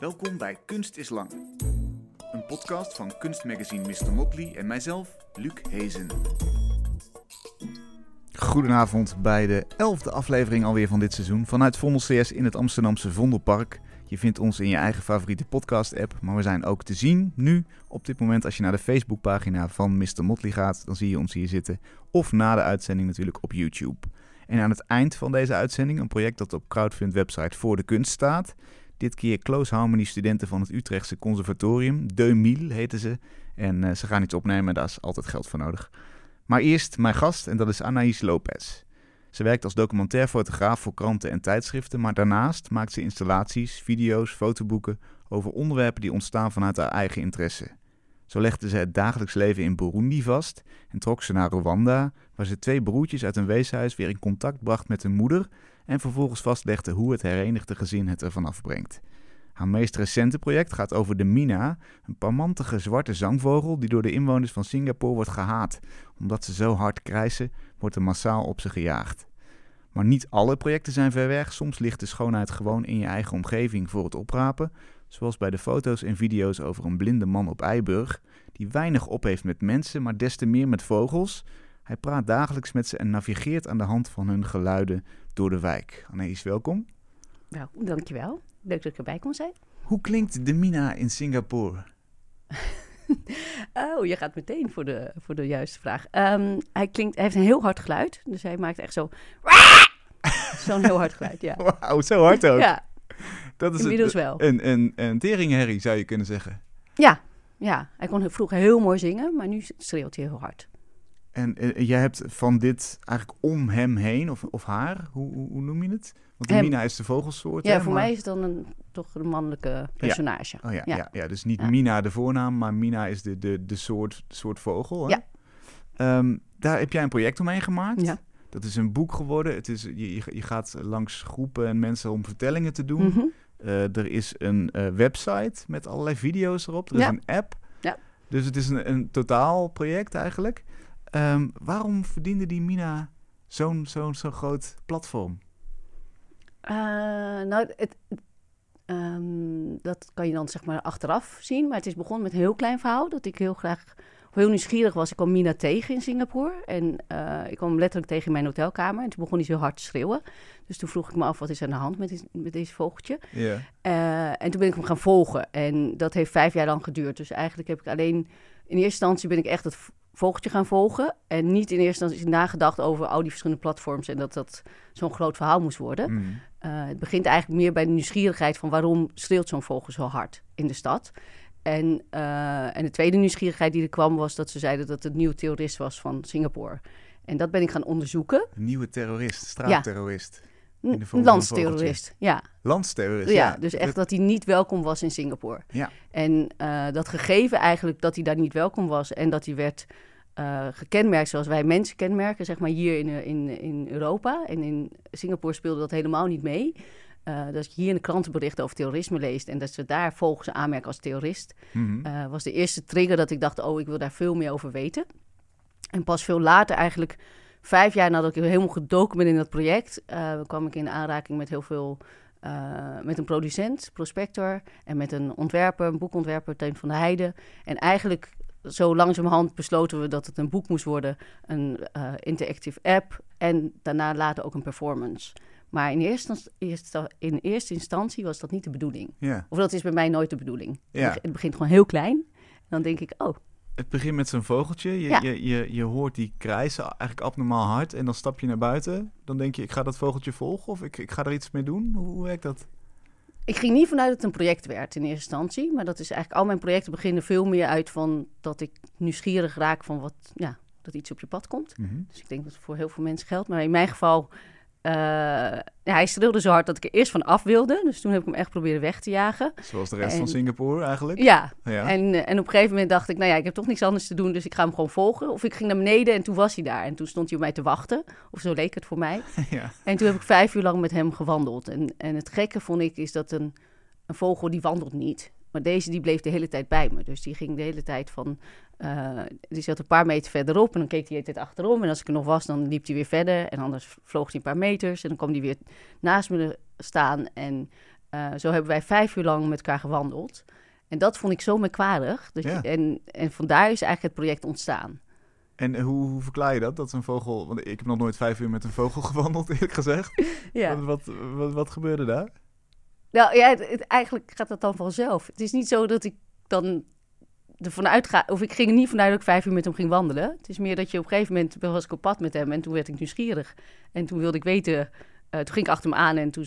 Welkom bij Kunst is Lang. Een podcast van kunstmagazine Mr. Motley en mijzelf, Luc Hezen. Goedenavond bij de elfde aflevering alweer van dit seizoen vanuit Vondel CS in het Amsterdamse Vondelpark. Je vindt ons in je eigen favoriete podcast-app, maar we zijn ook te zien nu. Op dit moment, als je naar de Facebookpagina van Mr. Motley gaat, dan zie je ons hier zitten. Of na de uitzending natuurlijk op YouTube. En aan het eind van deze uitzending, een project dat op Crowdfund website voor de kunst staat. Dit keer Close Harmony studenten van het Utrechtse Conservatorium. De Mille heten ze. En uh, ze gaan iets opnemen, daar is altijd geld voor nodig. Maar eerst mijn gast, en dat is Anaïs Lopez. Ze werkt als documentairfotograaf voor kranten en tijdschriften, maar daarnaast maakt ze installaties, video's, fotoboeken over onderwerpen die ontstaan vanuit haar eigen interesse. Zo legde ze het dagelijks leven in Burundi vast en trok ze naar Rwanda, waar ze twee broertjes uit een weeshuis weer in contact bracht met hun moeder en vervolgens vastlegde hoe het herenigde gezin het ervan afbrengt. Haar meest recente project gaat over de Mina, een parmantige zwarte zangvogel die door de inwoners van Singapore wordt gehaat. Omdat ze zo hard krijsen, wordt er massaal op ze gejaagd. Maar niet alle projecten zijn ver weg. Soms ligt de schoonheid gewoon in je eigen omgeving voor het oprapen. Zoals bij de foto's en video's over een blinde man op Eiburg, die weinig op heeft met mensen, maar des te meer met vogels. Hij praat dagelijks met ze en navigeert aan de hand van hun geluiden door de wijk. Annees, welkom. Nou, dankjewel. Leuk dat ik erbij kon zijn. Hoe klinkt de Mina in Singapore? oh, je gaat meteen voor de, voor de juiste vraag. Um, hij, klinkt, hij heeft een heel hard geluid. Dus hij maakt echt zo... Zo'n heel hard geluid, ja. Wauw, zo hard ook. ja, dat is inmiddels het, wel. Een, een, een teringherrie zou je kunnen zeggen. Ja, ja. Hij kon vroeger heel mooi zingen, maar nu schreeuwt hij heel hard. En uh, jij hebt van dit eigenlijk om hem heen, of, of haar, hoe, hoe, hoe noem je het? Want de Hem. Mina is de vogelsoort. Ja, hè, voor maar- mij is het dan een, toch een mannelijke personage. Oh ja, ja. Ja. ja, dus niet Ja. Mina de voornaam, maar Mina is de, de, de soort, soort vogel. Hè? Ja. Ehm, daar heb jij een project omheen gemaakt. Ja. Dat is een boek geworden. Het is, je, je, gaat langs groepen en mensen om vertellingen te doen. Eh, er is een eh, website met allerlei video's erop. Er is een app. Ja. Dus het is een, een totaal project eigenlijk. Ehm, waarom verdiende die Mina zo'n zo'n zo'n groot platform? Eh, nou, het, ehm, dat kan je dan zeg maar achteraf zien. Maar het is begonnen met een heel klein verhaal. Dat ik heel graag, heel nieuwsgierig was. Ik kwam Mina tegen in Singapore. En eh, ik kwam hem letterlijk tegen in mijn hotelkamer. En toen begon hij zo hard te schreeuwen. Dus toen vroeg ik me af, wat is aan de hand met, dit- met deze vogeltje? Ja. Eh, en toen ben ik hem gaan volgen. En dat heeft vijf jaar lang geduurd. Dus eigenlijk heb ik alleen... In eerste instantie ben ik echt het vogeltje gaan volgen. En niet in eerste instantie nagedacht over al die verschillende platforms... en dat dat zo'n groot verhaal moest worden. Mm. Eh, het begint eigenlijk meer bij de nieuwsgierigheid van waarom schreeuwt zo'n vogel zo hard in de stad. En, eh, en de tweede nieuwsgierigheid die er kwam was dat ze zeiden dat het een nieuwe terrorist was van Singapore. En dat ben ik gaan onderzoeken. Een nieuwe terrorist, straatterrorist. In landsterrorist. Ja, Landsterrorist, ja, ja. dus echt dat hij niet welkom was in Singapore. Ja. En eh, dat gegeven eigenlijk dat hij daar niet welkom was en dat hij werd eh, gekenmerkt zoals wij mensen kenmerken, zeg maar hier in, eh, in, in Europa. En in Singapore speelde dat helemaal niet mee. Dat je hier in de krantenberichten over terrorisme leest en dat ze daar volgens aanmerken als terrorist, Mhm. was de eerste trigger dat ik dacht, oh, ik wil daar veel meer over weten. En pas veel later, eigenlijk vijf jaar nadat ik helemaal gedoken ben in dat project, eh, kwam ik in aanraking met heel veel, eh, met een producent, prospector, en met een ontwerper, een boekontwerper, Teun van der Heijden. En eigenlijk zo langzamerhand besloten we dat het een boek moest worden, een eh, interactive app en daarna later ook een performance. Maar in eerste, in eerste instantie was dat niet de bedoeling. Of dat is bij mij nooit de bedoeling. Het begint gewoon heel klein. En dan denk ik, oh, Het begint met zo'n vogeltje. Je, Ja. je, je, je hoort die krijsen eigenlijk abnormaal hard. En dan stap je naar buiten. Dan denk je, ik ga dat vogeltje volgen. Of ik, ik ga er iets mee doen. Hoe, hoe werkt dat? ik ging niet vanuit dat het een project werd in eerste instantie. Maar dat is eigenlijk, al mijn projecten beginnen veel meer uit van dat ik nieuwsgierig raak van wat, ja, dat iets op je pad komt. Mhm. Dus ik denk dat het voor heel veel mensen geldt. Maar in mijn geval, ja, hij schreeuwde zo hard dat ik er eerst van af wilde. Dus toen heb ik hem echt proberen weg te jagen. Zoals de rest van Singapore eigenlijk. Ja, Ja. En, eh, en op een gegeven moment dacht ik, nou ja, ik heb toch niks anders te doen, dus ik ga hem gewoon volgen. Of ik ging naar beneden en toen was hij daar. En toen stond hij op mij te wachten. Of zo leek het voor mij. ja. En toen heb ik vijf uur lang met hem gewandeld. En, en het gekke vond ik is dat een, een vogel die wandelt niet. Maar deze die bleef de hele tijd bij me. Dus die ging de hele tijd van... eh, die zat een paar meter verderop en dan keek hij de hele tijd achterom. En als ik er nog was, dan liep hij weer verder. En anders vloog hij een paar meters en dan kwam hij weer naast me staan. En eh, zo hebben wij vijf uur lang met elkaar gewandeld. En dat vond ik zo merkwaardig. Dus Ja. en, en vandaar is eigenlijk het project ontstaan. En hoe, hoe verklaar je dat? Dat een vogel... Want ik heb nog nooit vijf uur met een vogel gewandeld, eerlijk gezegd. Ja. Wat, wat, wat, wat gebeurde daar? Nou ja, het, eigenlijk gaat dat dan vanzelf. Het is niet zo dat ik dan ervan uitga, of ik ging er niet vanuit dat ik vijf uur met hem ging wandelen. Het is meer dat je op een gegeven moment was ik op pad met hem en toen werd ik nieuwsgierig. En toen wilde ik weten, eh, toen ging ik achter hem aan en toen,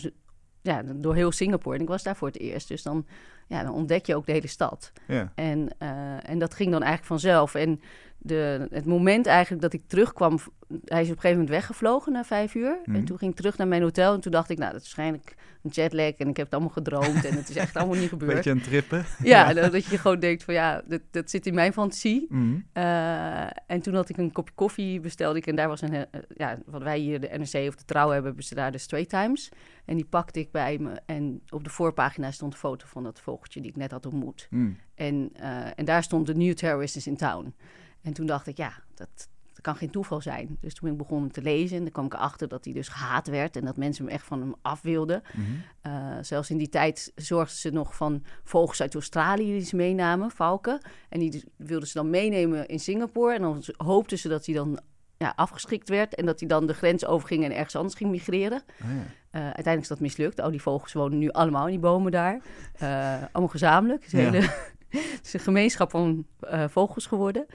ja, door heel Singapore. En ik was daar voor het eerst. Dus dan, ja, dan ontdek je ook de hele stad. Ja. En, eh, en dat ging dan eigenlijk vanzelf. En de, het moment eigenlijk dat ik terugkwam, hij is op een gegeven moment weggevlogen na vijf uur. Mhm. En toen ging ik terug naar mijn hotel en toen dacht ik, nou, dat is waarschijnlijk een jetlag en ik heb het allemaal gedroomd en het is echt allemaal niet gebeurd. Beetje aan het trippen. Ja, dat dat je gewoon denkt van ja, dat, dat zit in mijn fantasie. Mhm. Eh, en toen had ik een kopje koffie besteld ik en daar was een, eh, ja, wat wij hier de NRC of de Trouw hebben, hebben ze daar de Straight Times. En die pakte ik bij me en op de voorpagina stond een foto van dat die ik net had ontmoet. Mhm. En, eh, en daar stond de New Terrorist is in Town. En toen dacht ik, ja, dat, dat kan geen toeval zijn. Dus toen ik begonnen te lezen en dan kwam ik erachter dat hij dus gehaat werd en dat mensen hem echt van hem af wilden. Mhm. Eh, zelfs in die tijd zorgden ze nog van vogels uit Australië die ze meenamen, valken. En die dus- wilden ze dan meenemen in Singapore. En dan hoopten ze dat hij dan ja, afgeschikt werd en dat hij dan de grens overging en ergens anders ging migreren. Ah, ja. Eh, uiteindelijk is dat mislukt. Al die vogels wonen nu allemaal in die bomen daar. Eh, allemaal gezamenlijk. Het is, een Ja. hele, het is een gemeenschap van eh, vogels geworden.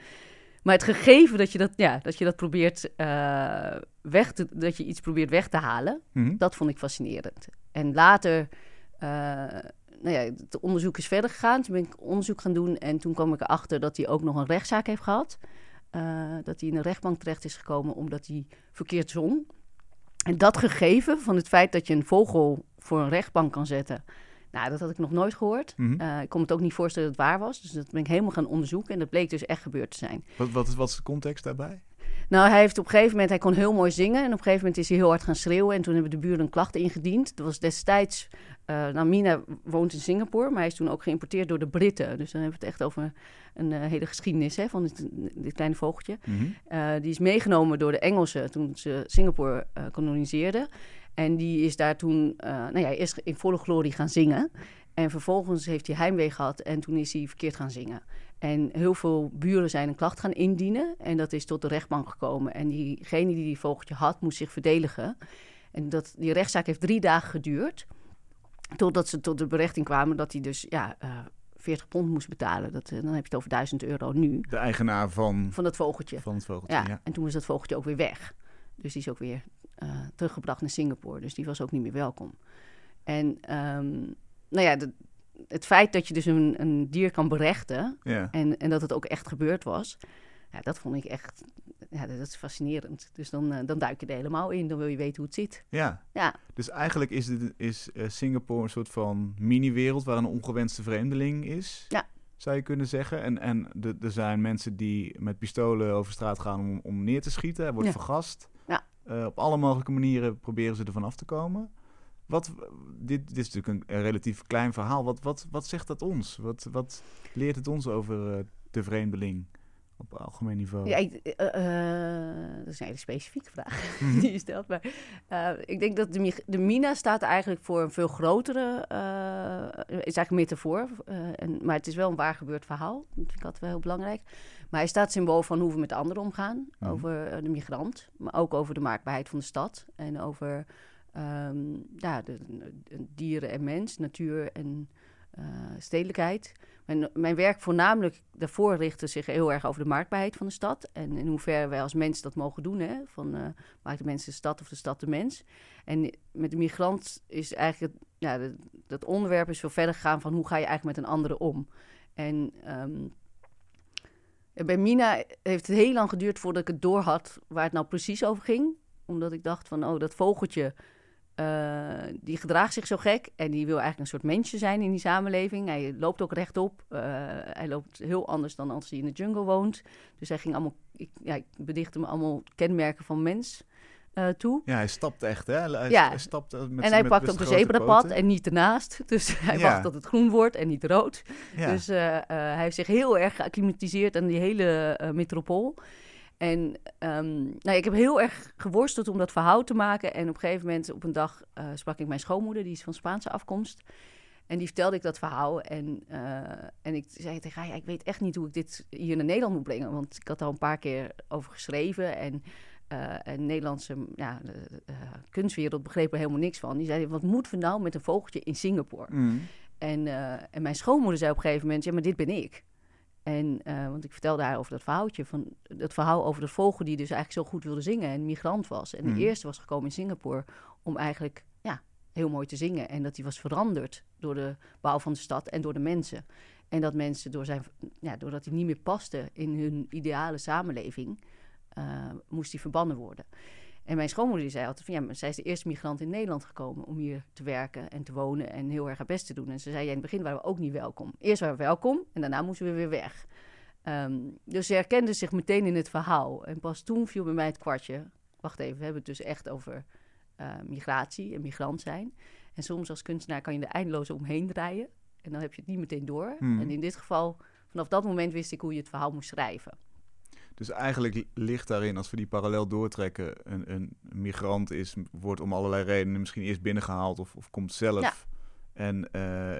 Maar het gegeven dat je dat, ja, dat, je dat probeert weg te, dat je iets probeert weg te halen, Mhm. dat vond ik fascinerend. En later, nou ja, het onderzoek is verder gegaan. Toen ben ik onderzoek gaan doen en toen kwam ik erachter dat hij ook nog een rechtszaak heeft gehad. Eh, dat hij in een rechtbank terecht is gekomen omdat hij verkeerd zong. En dat gegeven van het feit dat je een vogel voor een rechtbank kan zetten, nou, dat had ik nog nooit gehoord. Mhm. Eh, ik kon me het ook niet voorstellen dat het waar was. Dus dat ben ik helemaal gaan onderzoeken en dat bleek dus echt gebeurd te zijn. Wat, wat, wat is de context daarbij? Nou, hij heeft op een gegeven moment, hij kon heel mooi zingen. En op een gegeven moment is hij heel hard gaan schreeuwen. En toen hebben de buren een klacht ingediend. Dat was destijds, eh nou, Mina woont in Singapore, maar hij is toen ook geïmporteerd door de Britten. Dus dan hebben we het echt over een eh, hele geschiedenis hè, van dit, dit kleine vogeltje. Mhm. Eh, die is meegenomen door de Engelsen toen ze Singapore koloniseerden. En die is daar toen, nou ja, eerst in volle glorie gaan zingen. En vervolgens heeft hij heimwee gehad en toen is hij verkeerd gaan zingen. En heel veel buren zijn een klacht gaan indienen. En dat is tot de rechtbank gekomen. En diegene die die vogeltje had, moest zich verdedigen. En dat, die rechtszaak heeft drie dagen geduurd. Totdat ze tot de berechting kwamen dat hij dus ja, eh 40 pond moest betalen. Dat, eh, dan heb je het over 1000 euro nu. De eigenaar van, Van dat vogeltje. van het vogeltje. Ja, Ja. en toen was dat vogeltje ook weer weg. Dus die is ook weer eh, teruggebracht naar Singapore. Dus die was ook niet meer welkom. En ehm, nou ja, de- het feit dat je dus een, een dier kan berechten... Ja. En, en dat het ook echt gebeurd was... Ja, dat vond ik echt... Ja, dat is fascinerend. Dus dan, eh, dan duik je er helemaal in. Dan wil je weten hoe het zit. ja. Ja, Dus eigenlijk is, dit, is eh, Singapore een soort van mini-wereld waar een ongewenste vreemdeling is. Ja. Zou je kunnen zeggen. En, en er zijn mensen die met pistolen over straat gaan om, om neer te schieten. Hij wordt Ja. vergast. Ja. Eh, op alle mogelijke manieren proberen ze ervan af te komen. Wat, dit, dit is natuurlijk een, een relatief klein verhaal. Wat, wat, wat zegt dat ons? Wat, wat leert het ons over eh, de vreemdeling op algemeen niveau? ja ik, eh, eh, dat is een hele specifieke vraag Mhm. die je stelt. Maar ik denk dat de, de mina staat eigenlijk voor een veel grotere... is eigenlijk een metafoor. en, maar het is wel een waar gebeurd verhaal. Dat vind ik altijd wel heel belangrijk. Maar hij staat symbool van hoe we met anderen omgaan. Mhm. Over de migrant. Maar ook over de maakbaarheid van de stad. En over ehm, ja, de, dieren en mens, natuur en eh, stedelijkheid. Mijn, mijn werk voornamelijk daarvoor richtte zich heel erg over de maakbaarheid van de stad. En in hoeverre wij als mens dat mogen doen. Hè? Van, eh, maakt de mens de stad of de stad de mens? En met de migrant is eigenlijk... Ja, dat onderwerp is veel verder gegaan van hoe ga je eigenlijk met een andere om? En ehm, bij Mina heeft het heel lang geduurd voordat ik het door had waar het nou precies over ging. Omdat ik dacht van, oh, dat vogeltje, eh, die gedraagt zich zo gek. En die wil eigenlijk een soort mensje zijn in die samenleving. Hij loopt ook rechtop. eh, hij loopt heel anders dan als hij in de jungle woont. Dus hij ging allemaal, ik, ja, ik bedichtte me allemaal kenmerken van mens eh, toe. Ja, hij stapt echt, hè? Hij, Ja. hij stapt met en hij met pakt ook de zebrapad en niet ernaast. Dus hij Ja. wacht tot het groen wordt en niet rood. Ja. Dus hij heeft zich heel erg geacclimatiseerd aan die hele metropool. En ehm, nou, ik heb heel erg geworsteld om dat verhaal te maken. En op een gegeven moment, op een dag, uh, sprak ik mijn schoonmoeder, die is van Spaanse afkomst. En die vertelde ik dat verhaal. En, uh, en ik zei tegen haar, ja, ik weet echt niet hoe ik dit hier naar Nederland moet brengen. Want ik had al een paar keer over geschreven. En, uh, en Nederlandse ja, de, kunstwereld begreep er helemaal niks van. Die zei, wat moeten we nou met een vogeltje in Singapore? Mm. En, en mijn schoonmoeder zei op een gegeven moment, ja, maar dit ben ik. En, uh, want ik vertelde haar over dat verhaaltje, van dat verhaal over de vogel die dus eigenlijk zo goed wilde zingen en migrant was. En Mhm. de eerste was gekomen in Singapore om eigenlijk ja, heel mooi te zingen. En dat die was veranderd door de bouw van de stad en door de mensen. En dat mensen, door zijn, ja, doordat hij niet meer paste in hun ideale samenleving, uh, moest hij verbannen worden. En mijn schoonmoeder die zei altijd van ja, maar zij is de eerste migrant in Nederland gekomen om hier te werken en te wonen en heel erg haar best te doen. En ze zei ja, in het begin waren we ook niet welkom. Eerst waren we welkom en daarna moesten we weer weg. Um, dus ze herkende zich meteen in het verhaal. En pas toen viel bij mij het kwartje. Wacht even, we hebben het dus echt over uh, migratie en migrant zijn. En soms als kunstenaar kan je er eindeloos omheen draaien. En dan heb je het niet meteen door. Hmm. En in dit geval, vanaf dat moment wist ik hoe je het verhaal moest schrijven. Dus eigenlijk ligt daarin, als we die parallel doortrekken, een, een migrant is, wordt om allerlei redenen misschien eerst binnengehaald of, of komt zelf. Ja. En uh,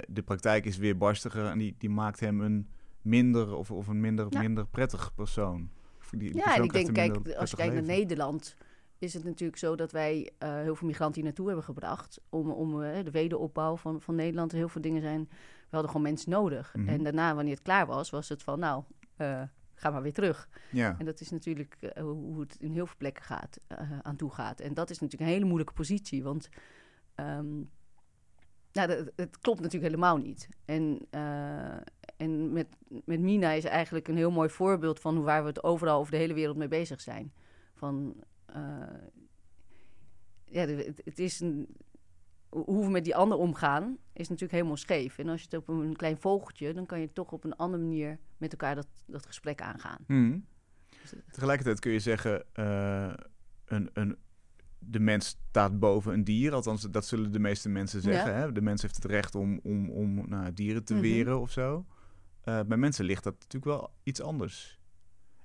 de praktijk is weer barstiger en die, die maakt hem een minder of, of een minder, Ja. minder prettig persoon. Of die- die Ja, persoon en ik denk, kijk, als je kijkt naar. Nederland, is het natuurlijk zo dat wij eh, heel veel migranten hier naartoe hebben gebracht. Om, om eh, de wederopbouw van, van Nederland. Heel veel dingen zijn. We hadden gewoon mensen nodig. Mhm. En daarna, wanneer het klaar was, was het van, nou, eh, ga maar weer terug. Ja, En dat is natuurlijk eh, hoe het in heel veel plekken gaat, eh, aan toe gaat. En dat is natuurlijk een hele moeilijke positie, want nou, dat- het klopt natuurlijk helemaal niet. En, eh, en met, met Mina is eigenlijk een heel mooi voorbeeld van waar we het overal over de hele wereld mee bezig zijn. Van, ja, het, het is een, hoe we met die ander omgaan, is natuurlijk helemaal scheef. En als je het op een klein vogeltje, dan kan je toch op een andere manier met elkaar dat, dat gesprek aangaan. Mhm. Dus Tegelijkertijd kun je zeggen, eh, een, een, de mens staat boven een dier. Althans, dat zullen de meeste mensen zeggen. Ja. Hè? De mens heeft het recht om, om, om nou, dieren te Mhm. weren of zo. Eh, bij mensen ligt dat natuurlijk wel iets anders.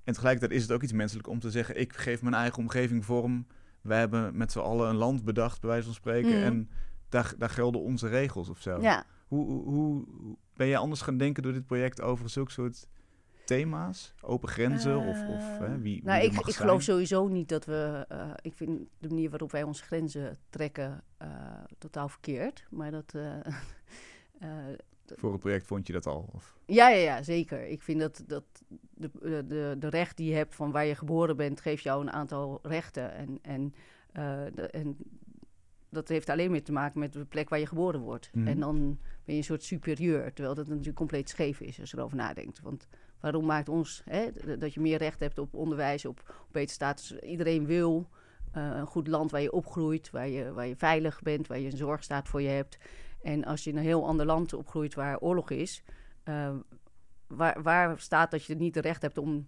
En tegelijkertijd is het ook iets menselijk om te zeggen... ik geef mijn eigen omgeving vorm. Wij hebben met z'n allen een land bedacht, bij wijze van spreken. Mhm. En daar, daar gelden onze regels of zo. Ja, Hoe, hoe, hoe- ben je anders gaan denken door dit project over zulke soort thema's? Open grenzen of, of Eh, hè, wie, nou, wie ik, ik geloof sowieso niet dat we. eh, ik vind de manier waarop wij onze grenzen trekken eh, totaal verkeerd. Maar dat. Voor het project vond je dat al? Of? ja, ja, ja, zeker. Ik vind dat, dat de, de, de, recht die je hebt van waar je geboren bent, geeft jou een aantal rechten. En, en, de- en dat heeft alleen meer te maken met de plek waar je geboren wordt. Mhm. En dan ben je een soort superieur, terwijl dat natuurlijk compleet scheef is als je erover nadenkt. Want waarom maakt ons hè, dat je meer recht hebt op onderwijs, op, op betere status? Iedereen wil eh, een goed land waar je opgroeit, waar je, waar je veilig bent, waar je een zorgstaat voor je hebt. En als je in een heel ander land opgroeit waar oorlog is, eh, waar, waar staat dat je niet het recht hebt om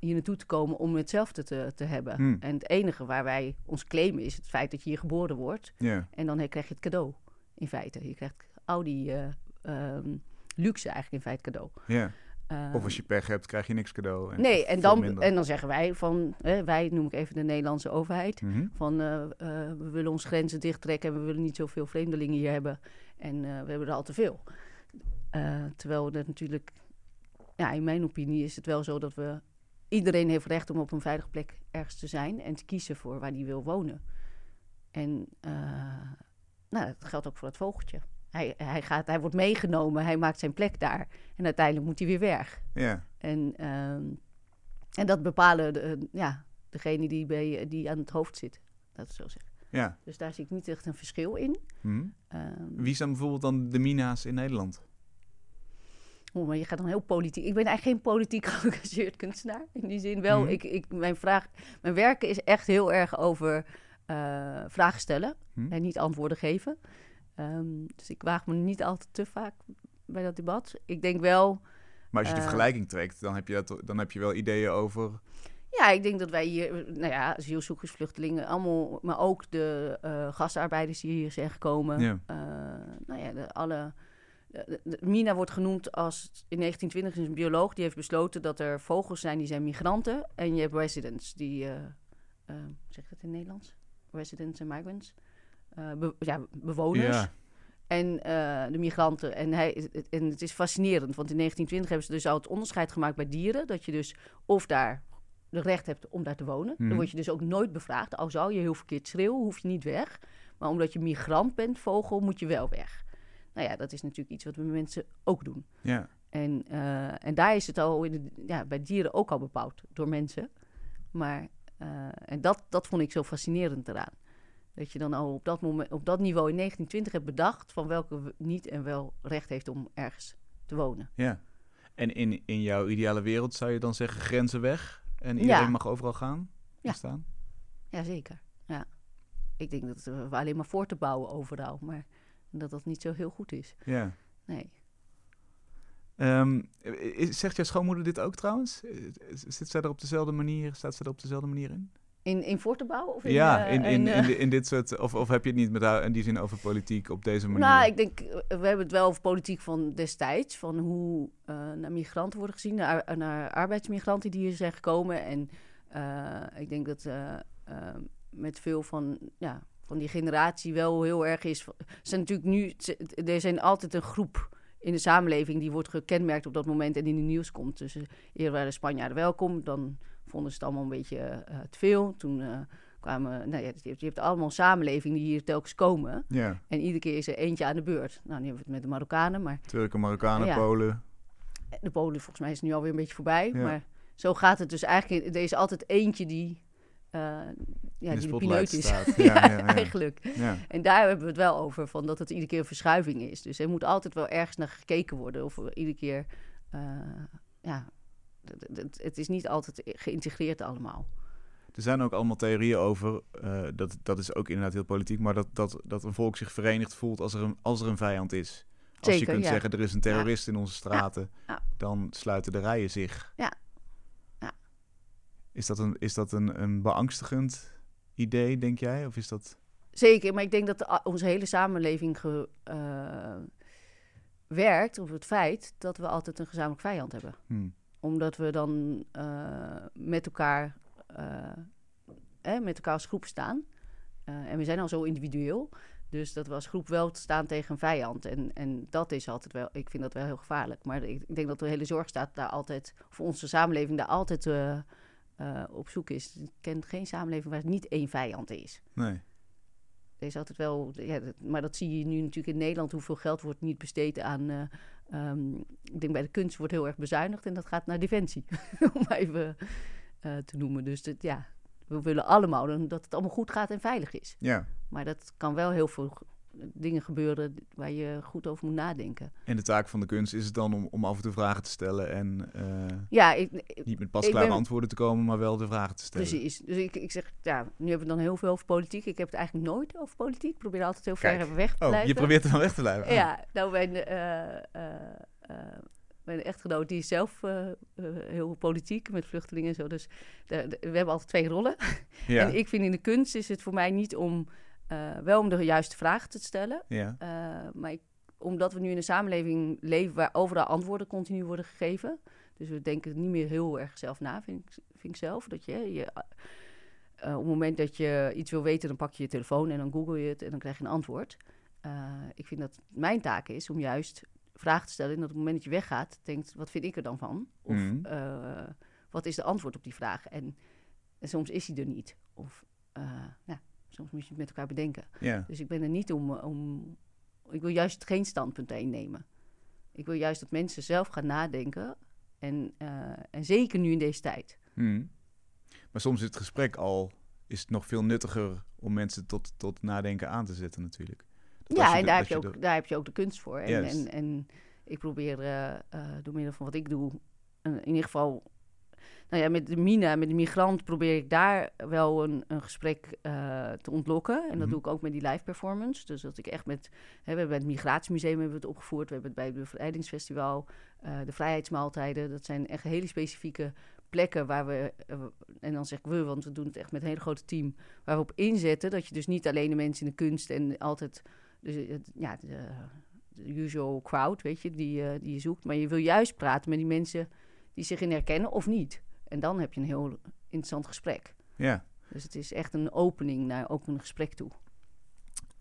hier naartoe te komen om hetzelfde te, te hebben? Hmm. En het enige waar wij ons claimen is het feit dat je hier geboren wordt. En dan krijg je het cadeau, in feite. Je krijgt al die eh, ehm, luxe eigenlijk in feite cadeau. Ehm, Of als je pech hebt, krijg je niks cadeau. En nee, en dan, minder. en dan zeggen wij van, hè, wij noem ik even de Nederlandse overheid, Mhm. van eh, eh, we willen onze grenzen dichttrekken en we willen niet zoveel vreemdelingen hier hebben. En we hebben er al te veel. Terwijl dat natuurlijk, ja, in mijn opinie is het wel zo dat we, iedereen heeft recht om op een veilige plek ergens te zijn en te kiezen voor waar die wil wonen. En eh, nou, dat geldt ook voor het vogeltje. Hij, hij, gaat, hij wordt meegenomen, hij maakt zijn plek daar. En uiteindelijk moet hij weer weg. Ja, En, ehm, en dat bepalen de, ja, degene die, bij, die aan het hoofd zit. Dat is zo zeggen. ja. Dus daar zie ik niet echt een verschil in. Mhm. Ehm, Wie zijn bijvoorbeeld dan de mina's in Nederland? Oh, maar je gaat dan heel politiek. Ik ben eigenlijk geen politiek geëngageerd kunstenaar. In die zin wel. Mhm. Ik, ik, mijn, vraag, mijn werken is echt heel erg over eh, vragen stellen Hm? en niet antwoorden geven. Ehm, dus ik waag me niet altijd te vaak bij dat debat. Ik denk wel. Maar als je de Eh. vergelijking trekt, dan heb, je dat, dan heb je wel ideeën over... Ja, ik denk dat wij hier, nou ja, asielzoekers, vluchtelingen, allemaal, maar ook de eh gastarbeiders die hier zijn gekomen. Nou ja, de, alle Mina wordt genoemd als in 1920 is een bioloog die heeft besloten dat er vogels zijn die zijn migranten en je hebt residents die eh eh, zeg dat in Nederlands? Residents en migrants. Eh, be- ja bewoners Ja. en eh, de migranten. En hij het- en het is fascinerend want in 1920 hebben ze dus al het onderscheid gemaakt bij dieren dat je dus of daar de recht hebt om daar te wonen. Dan word je dus ook nooit bevraagd al zou je heel verkeerd schreeuwen hoef je niet weg. Maar omdat je migrant bent vogel moet je wel weg nou ja, dat is natuurlijk iets wat we met mensen ook doen. Ja. En, eh, en daar is het al in de, ja, bij dieren ook al bepaald door mensen. Maar eh, en dat, dat vond ik zo fascinerend eraan. Dat je dan al op dat, moment, op dat niveau in 1920 hebt bedacht van welke we niet en wel recht heeft om ergens te wonen. ja. En in, in jouw ideale wereld zou je dan zeggen grenzen weg en iedereen Ja. mag overal gaan en Ja. staan? Jazeker, ja. Ik denk dat we alleen maar voor te bouwen overal, maar dat dat niet zo heel goed is. Ja. Nee. Ehm, is- zegt jouw schoonmoeder dit ook trouwens? Zit zij er op dezelfde manier, staat zij er op dezelfde manier in? In, in voor te bouwen? Of in, ja, eh, in, in, eh, in, di- in dit soort, of, of heb je het niet met haar in die zin over politiek op deze manier? Nou, ik denk, eh, we hebben het wel over politiek van destijds. Van hoe naar migranten worden gezien, naar, ar- naar arbeidsmigranten die hier zijn gekomen. En ik denk dat met veel van, ja, van die generatie wel heel erg is. Er zijn natuurlijk nu, er zijn altijd een groep in de samenleving die wordt gekenmerkt op dat moment en in het nieuws komt. Dus eh, eerder waren de Spanjaarden welkom, dan vonden ze het allemaal een beetje eh, te veel. Toen eh, kwamen, nou ja, je hebt, je hebt allemaal een samenleving die hier telkens komen. Ja, En iedere keer is er eentje aan de beurt. Nou, nu hebben we het met de Marokkanen, maar Turken, Marokkanen, Ja. Polen. de Polen volgens mij is het nu alweer een beetje voorbij. Ja. Maar zo gaat het dus eigenlijk. Er is altijd eentje die, eh ja, in de die de pineut is. staat. ja, Ja, ja, ja. eigenlijk. Ja. En daar hebben we het wel over, van dat het iedere keer een verschuiving is. Dus er moet altijd wel ergens naar gekeken worden. Of er iedere keer, eh, ja, het- is niet altijd geïntegreerd allemaal. Er zijn ook allemaal theorieën over, eh, dat, dat is ook inderdaad heel politiek, maar dat, dat, dat een volk zich verenigd voelt als er een, als er een vijand is. Als je kunt ja. zeggen, er is een terrorist in onze straten, ja. dan sluiten de rijen zich. Ja. Ja. Is dat, een, is dat een, een beangstigend idee, denk jij? Of is dat... Zeker, maar ik denk dat de- onze hele samenleving ge- eh, werkt op het feit dat we altijd een gezamenlijk vijand hebben. hm, Omdat we dan eh, met elkaar eh, eh, met elkaar als groep staan. En we zijn al zo individueel. Dus dat we als groep wel staan tegen een vijand. En, en dat is altijd wel, ik vind dat wel heel gevaarlijk. Maar ik, ik denk dat de hele zorgstaat daar altijd, voor onze samenleving daar altijd eh, op zoek is. Ik ken geen samenleving waar het niet één vijand is. nee. Er is altijd wel, ja, maar dat zie je nu natuurlijk in Nederland. Hoeveel geld wordt niet besteed aan. eh, ehm, ik denk bij de kunst wordt heel erg bezuinigd en dat gaat naar defensie. om even eh, te noemen. Dus dat, ja, we willen allemaal dat het allemaal goed gaat en veilig is. Ja, Maar dat kan wel heel veel dingen gebeuren waar je goed over moet nadenken. en de taak van de kunst is het dan om, om af en toe vragen te stellen en eh, Ja, ik, ik- niet met pasklare ben- antwoorden te komen, maar wel de vragen te stellen. precies. Dus ik, ik zeg, ja, nu hebben we dan heel veel over politiek. Ik heb het eigenlijk nooit over politiek. Ik probeer altijd heel ver Kijk. weg te Oh, blijven. je probeert er dan weg te blijven. Ah. Ja, nou, mijn, eh, eh, mijn echtgenoot die is zelf heel politiek met vluchtelingen en zo. Dus we hebben altijd twee rollen. ja. En ik vind in de kunst is het voor mij niet om, eh, wel om de juiste vragen te stellen. ja. eh, maar ik- omdat we nu in een samenleving leven waar overal antwoorden continu worden gegeven. Dus we denken niet meer heel erg zelf na, vind ik, vind ik zelf. Dat je, je eh, op het moment dat je iets wil weten, dan pak je je telefoon en dan google je het en dan krijg je een antwoord. Ik vind dat mijn taak is om juist vragen te stellen en dat op het moment dat je weggaat, denkt, wat vind ik er dan van? Of Mhm. wat is de antwoord op die vraag? En, en soms is die er niet. Of ja, soms moet je het met elkaar bedenken. ja. Dus ik ben er niet om, om. Ik wil juist geen standpunt innemen. Ik wil juist dat mensen zelf gaan nadenken. En, eh, en zeker nu in deze tijd. Hm. Maar soms is het gesprek al is het nog veel nuttiger om mensen tot, tot nadenken aan te zetten natuurlijk. Dat ja, en daar heb, je ook, de- daar heb je ook de kunst voor. En, en, en ik probeer eh, eh, door middel van wat ik doe, eh, in ieder geval. Nou ja, met de Mina, met de migrant, probeer ik daar wel een, een gesprek eh, te ontlokken. En dat Mhm. doe ik ook met die live performance. Dus dat ik echt met. Hè, we hebben het Migratiemuseum hebben we het opgevoerd. We hebben het bij het Bevrijdingsfestival. eh, de Vrijheidsmaaltijden. Dat zijn echt hele specifieke plekken waar we. eh, en dan zeg ik we, want we doen het echt met een hele grote team. Waar we op inzetten dat je dus niet alleen de mensen in de kunst en altijd. Dus, ja, de, de usual crowd, weet je, die, die je zoekt. Maar je wil juist praten met die mensen die zich in herkennen of niet. En dan heb je een heel interessant gesprek. Ja. Dus het is echt een opening naar ook een gesprek toe.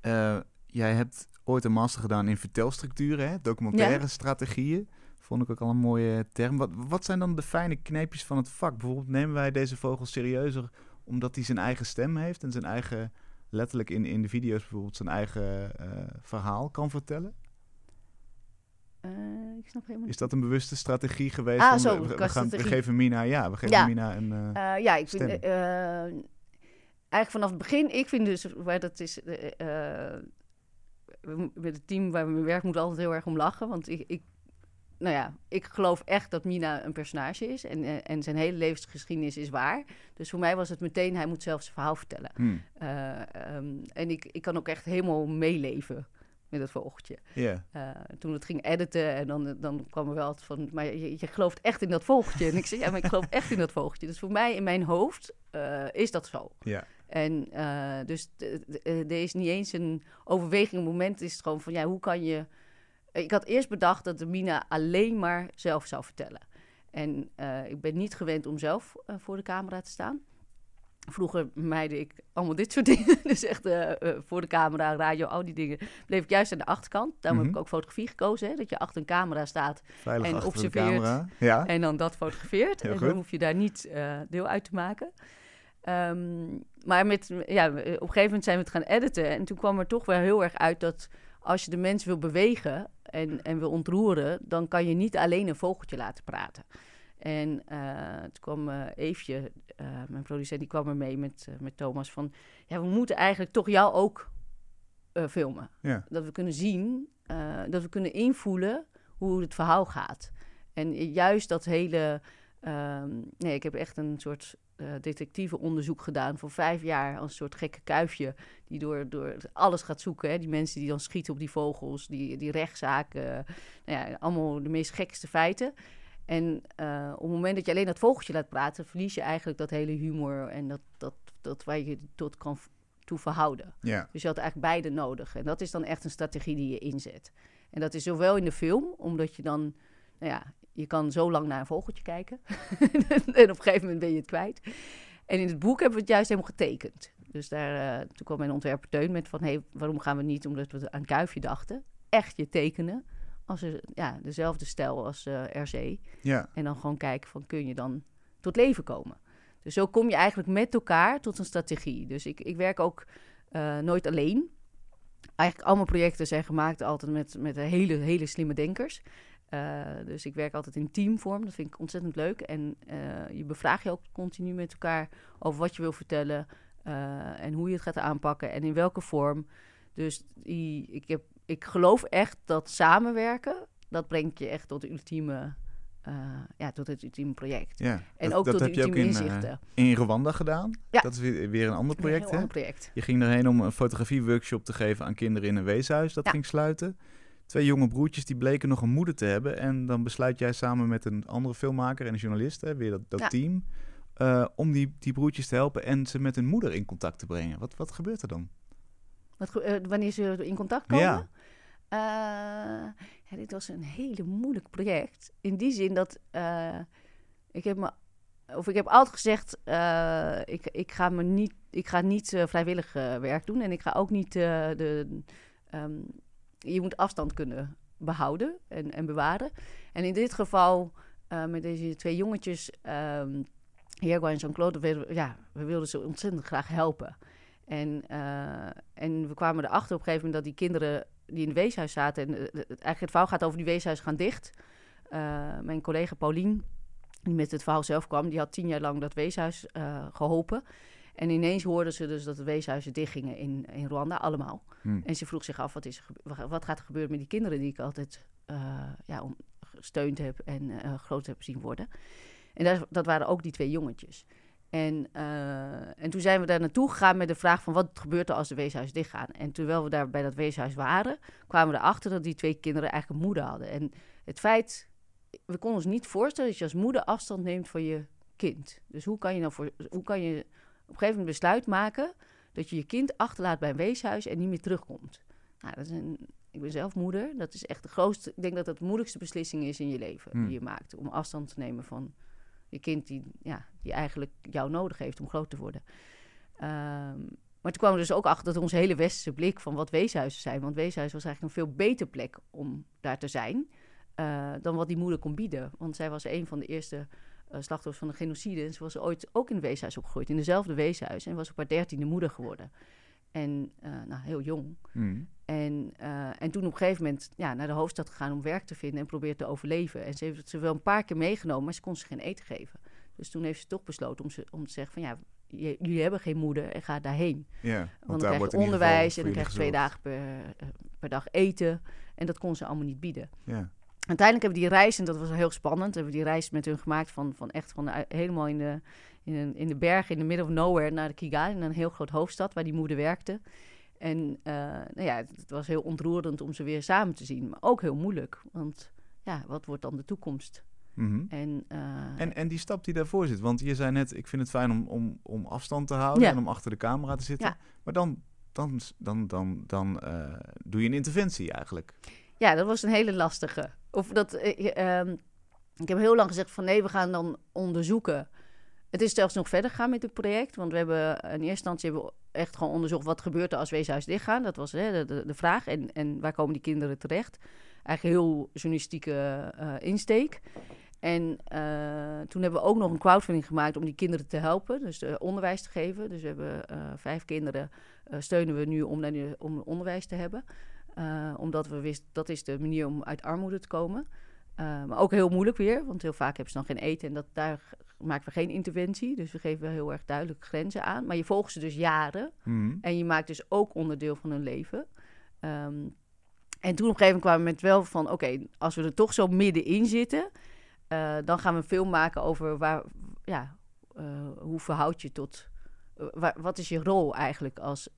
Uh, jij hebt ooit een master gedaan in vertelstructuren, hè? documentaire strategieën. Vond ik ook al een mooie term. Wat, wat zijn dan de fijne kneepjes van het vak? Bijvoorbeeld nemen wij deze vogel serieuzer omdat hij zijn eigen stem heeft en zijn eigen, letterlijk in, in de video's bijvoorbeeld, zijn eigen uh, verhaal kan vertellen? Uh, ik snap helemaal Is dat een bewuste strategie geweest? Ah, zo, we, we, gaan, we geven Mina, ja, we geven ja. Mina een. Uh, ja, ik vind eigenlijk vanaf het begin, ik vind dus, waar dat is, met het team waar we mee werken, moet altijd heel erg om lachen, want ik, ik nou ja, ik geloof echt dat Mina een personage is. En, en zijn hele levensgeschiedenis is waar. Dus voor mij was het meteen, hij moet zelf zijn verhaal vertellen. Hmm. Uh, um, en ik, ik kan ook echt helemaal meeleven met het vogeltje. Yeah. Uh, toen het ging editen en dan, dan kwam er wel altijd van... maar je, je gelooft echt in dat vogeltje. en ik zei, ja, maar ik geloof echt in dat vogeltje. Dus voor mij, in mijn hoofd, is dat zo. Yeah. En dus er is niet eens een overweging. Een moment is het gewoon van, ja, hoe kan je... Ik had eerst bedacht dat de Mina alleen maar zelf zou vertellen. En ik ben niet gewend om zelf voor de camera te staan. Vroeger meide ik allemaal dit soort dingen. Dus echt uh, voor de camera, radio, al die dingen. Bleef ik juist aan de achterkant. Daarom Mhm. heb ik ook fotografie gekozen. Hè? Dat je achter een camera staat Veilig en observeert. Ja. En dan dat fotografeert. En dan hoef je daar niet uh, deel uit te maken. Um, maar met, ja, op een gegeven moment zijn we het gaan editen. En toen kwam er toch wel heel erg uit dat als je de mens wil bewegen en, en wil ontroeren, dan kan je niet alleen een vogeltje laten praten. En uh, toen kwam uh, Eefje, uh, mijn producent, die kwam er mee met, met Thomas van... Ja, we moeten eigenlijk toch jou ook filmen. Ja. Dat we kunnen zien, dat we kunnen invoelen hoe het verhaal gaat. En juist dat hele... Um, nee, ik heb echt een soort detectieve onderzoek gedaan voor vijf jaar als een soort gekke kuifje die door, door alles gaat zoeken. Hè? Die mensen die dan schieten op die vogels, die, die rechtszaken, nou ja, allemaal de meest gekste feiten. En uh, op het moment dat je alleen dat vogeltje laat praten, verlies je eigenlijk dat hele humor en dat, dat, dat waar je tot kan toe verhouden. Ja. Dus je had eigenlijk beide nodig. En dat is dan echt een strategie die je inzet. En dat is zowel in de film, omdat je dan, nou ja, je kan zo lang naar een vogeltje kijken. en op een gegeven moment ben je het kwijt. En in het boek hebben we het juist helemaal getekend. Dus daar, uh, toen kwam mijn ontwerper Teun met van... hé, hey, waarom gaan we niet, omdat we aan Kuifje dachten... echt je tekenen als er, ja, dezelfde stijl als uh, RC. Ja. En dan gewoon kijken van, kun je dan tot leven komen? Dus zo kom je eigenlijk met elkaar tot een strategie. Dus ik, ik werk ook uh, nooit alleen. Eigenlijk al mijn projecten zijn gemaakt altijd met, met hele, hele slimme denkers. Uh, dus ik werk altijd in teamvorm. Dat vind ik ontzettend leuk. En uh, je bevraagt je ook continu met elkaar over wat je wil vertellen. En hoe je het gaat aanpakken en in welke vorm. Dus die, ik, heb, ik geloof echt dat samenwerken, dat brengt je echt tot de ultieme, ja, tot het ultieme project. Ja, en dat, ook dat tot heb je ook in, inzichten. in Rwanda gedaan. Ja. Dat is weer, weer een ander project, een hè? ander project. Je ging erheen om een fotografieworkshop te geven aan kinderen in een weeshuis. Dat Ja. ging sluiten. Twee jonge broertjes die bleken nog een moeder te hebben. En dan besluit jij samen met een andere filmmaker en een journalist, hè, weer dat, team, eh, om die, die broertjes te helpen en ze met hun moeder in contact te brengen. Wat, wat gebeurt er dan? Wat, eh, wanneer ze in contact komen? Ja. Eh, ja, dit was een hele moeilijk project. In die zin dat eh, ik heb me, of ik heb altijd gezegd, ik, ik ga me niet, ik ga niet vrijwillig werk doen en ik ga ook niet de, ehm, je moet afstand kunnen behouden en, en bewaren. En in dit geval met deze twee jongetjes, um, en Jean-Claude, we, ja, we wilden ze ontzettend graag helpen. En, uh, en we kwamen erachter op een gegeven moment dat die kinderen die in het weeshuis zaten... en uh, eigenlijk het verhaal gaat over die weeshuis gaan dicht. Uh, mijn collega Paulien, die met het verhaal zelf kwam... die had tien jaar lang dat weeshuis geholpen. En ineens hoorden ze dus dat de weeshuizen dichtgingen in, in Rwanda, allemaal. Hmm. En ze vroeg zich af, wat, is er, wat gaat er gebeuren met die kinderen... die ik altijd ja, om, gesteund heb en groot heb zien worden. En dat, dat waren ook die twee jongetjes. En, uh, en toen zijn we daar naartoe gegaan met de vraag van wat gebeurt er als de weeshuis dichtgaan. En terwijl we daar bij dat weeshuis waren, kwamen we erachter dat die twee kinderen eigenlijk een moeder hadden. En het feit, we konden ons niet voorstellen dat je als moeder afstand neemt van je kind. Dus hoe kan je nou voor, hoe kan je op een gegeven moment besluit maken dat je je kind achterlaat bij een weeshuis en niet meer terugkomt. Nou, dat is een, ik ben zelf moeder. Dat is echt de grootste, ik denk dat dat de moeilijkste beslissing is in je leven Hmm. die je maakt. Om afstand te nemen van je kind die, ja, die eigenlijk jou nodig heeft om groot te worden. Ehm, maar toen kwamen we dus ook achter dat onze hele westerse blik van wat weeshuizen zijn. Want weeshuis was eigenlijk een veel beter plek om daar te zijn eh, dan wat die moeder kon bieden. Want zij was een van de eerste eh, slachtoffers van de genocide. En ze was ooit ook in een weeshuis opgegroeid, in dezelfde weeshuis. En was op haar dertiende moeder geworden. En eh, nou, heel jong. Mhm. En, eh, en toen op een gegeven moment ja, naar de hoofdstad gegaan om werk te vinden en probeert te overleven. En ze heeft het ze wel een paar keer meegenomen, maar ze kon ze geen eten geven. Dus toen heeft ze toch besloten om, ze, om te zeggen van ja, jullie hebben geen moeder en ga daarheen. Ja, Want, want, dan daar krijg je onderwijs en dan krijg je twee dagen per, eh, per dag eten. En dat kon ze allemaal niet bieden. Ja. Uiteindelijk hebben we die reis, en dat was heel spannend, hebben we die reis met hun gemaakt van, van echt van helemaal in de, in, een- in de bergen, in de middle of nowhere, naar de Kigali, naar een heel groot hoofdstad waar die moeder werkte. En eh, nou ja, het, het was heel ontroerend om ze weer samen te zien, maar ook heel moeilijk. Want ja, wat wordt dan de toekomst? Mhm. En, eh, En, en die stap die daarvoor zit, want je zei net, ik vind het fijn om, om, om afstand te houden Ja. en om achter de camera te zitten. Ja. Maar dan, dan, dan, dan, dan eh, doe je een interventie eigenlijk. Ja, dat was een hele lastige. Of dat, eh, ehm, ik heb heel lang gezegd van nee, we gaan dan onderzoeken. Het is zelfs nog verder gegaan met het project. Want we hebben in eerste instantie hebben echt gewoon onderzocht wat gebeurt er als weeshuis dichtgaan. Dat was hè, de, de, de vraag. En, en waar komen die kinderen terecht? Eigenlijk heel journalistieke eh, insteek. En eh, toen hebben we ook nog een crowdfunding gemaakt om die kinderen te helpen. Dus eh, onderwijs te geven. Dus we hebben vijf kinderen steunen we nu om, om onderwijs te hebben. Omdat we wisten, dat is de manier om uit armoede te komen. Eh, maar ook heel moeilijk weer, want heel vaak hebben ze dan geen eten en dat, daar maken we geen interventie. Dus we geven wel heel erg duidelijk grenzen aan. Maar je volgt ze dus jaren Mhm. en je maakt dus ook onderdeel van hun leven. Ehm, en toen op een gegeven moment kwamen we met wel van, oké, als we er toch zo middenin zitten, eh, dan gaan we een film maken over waar, ja, eh, hoe verhoud je tot, waar- wat is je rol eigenlijk als,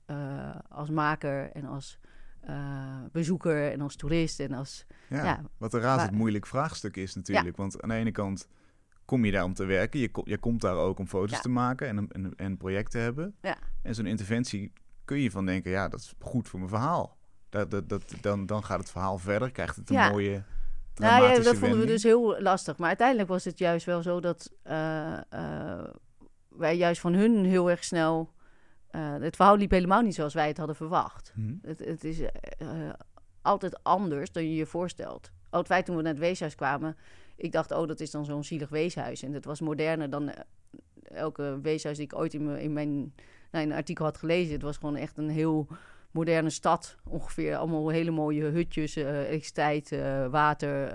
als maker en als eh, bezoeker en als toerist en als, Ja, ja, wat een razend waar- moeilijk vraagstuk is natuurlijk. Want aan de ene kant kom je daar om te werken. Je, kom, je komt daar ook om foto's Ja. te maken en een, en, en een project te hebben. Ja. En zo'n interventie kun je van denken, ja, dat is goed voor mijn verhaal. Dat, dat, dat, dan, dan gaat het verhaal verder, krijgt het een Ja. mooie Nou ja, dat vonden we dus heel lastig. Maar uiteindelijk was het juist wel zo dat eh, eh, wij juist van hun heel erg snel. Eh, het verhaal liep helemaal niet zoals wij het hadden verwacht. Mhm. Het, het is eh, altijd anders dan je je voorstelt. Al het feit toen we naar het weeshuis kwamen, ik dacht, oh, dat is dan zo'n zielig weeshuis. En dat was moderner dan eh, elke weeshuis die ik ooit in, mijn- in mijn nou, in een artikel had gelezen. Het was gewoon echt een heel moderne stad. Ongeveer allemaal hele mooie hutjes, eh elektriciteit, water,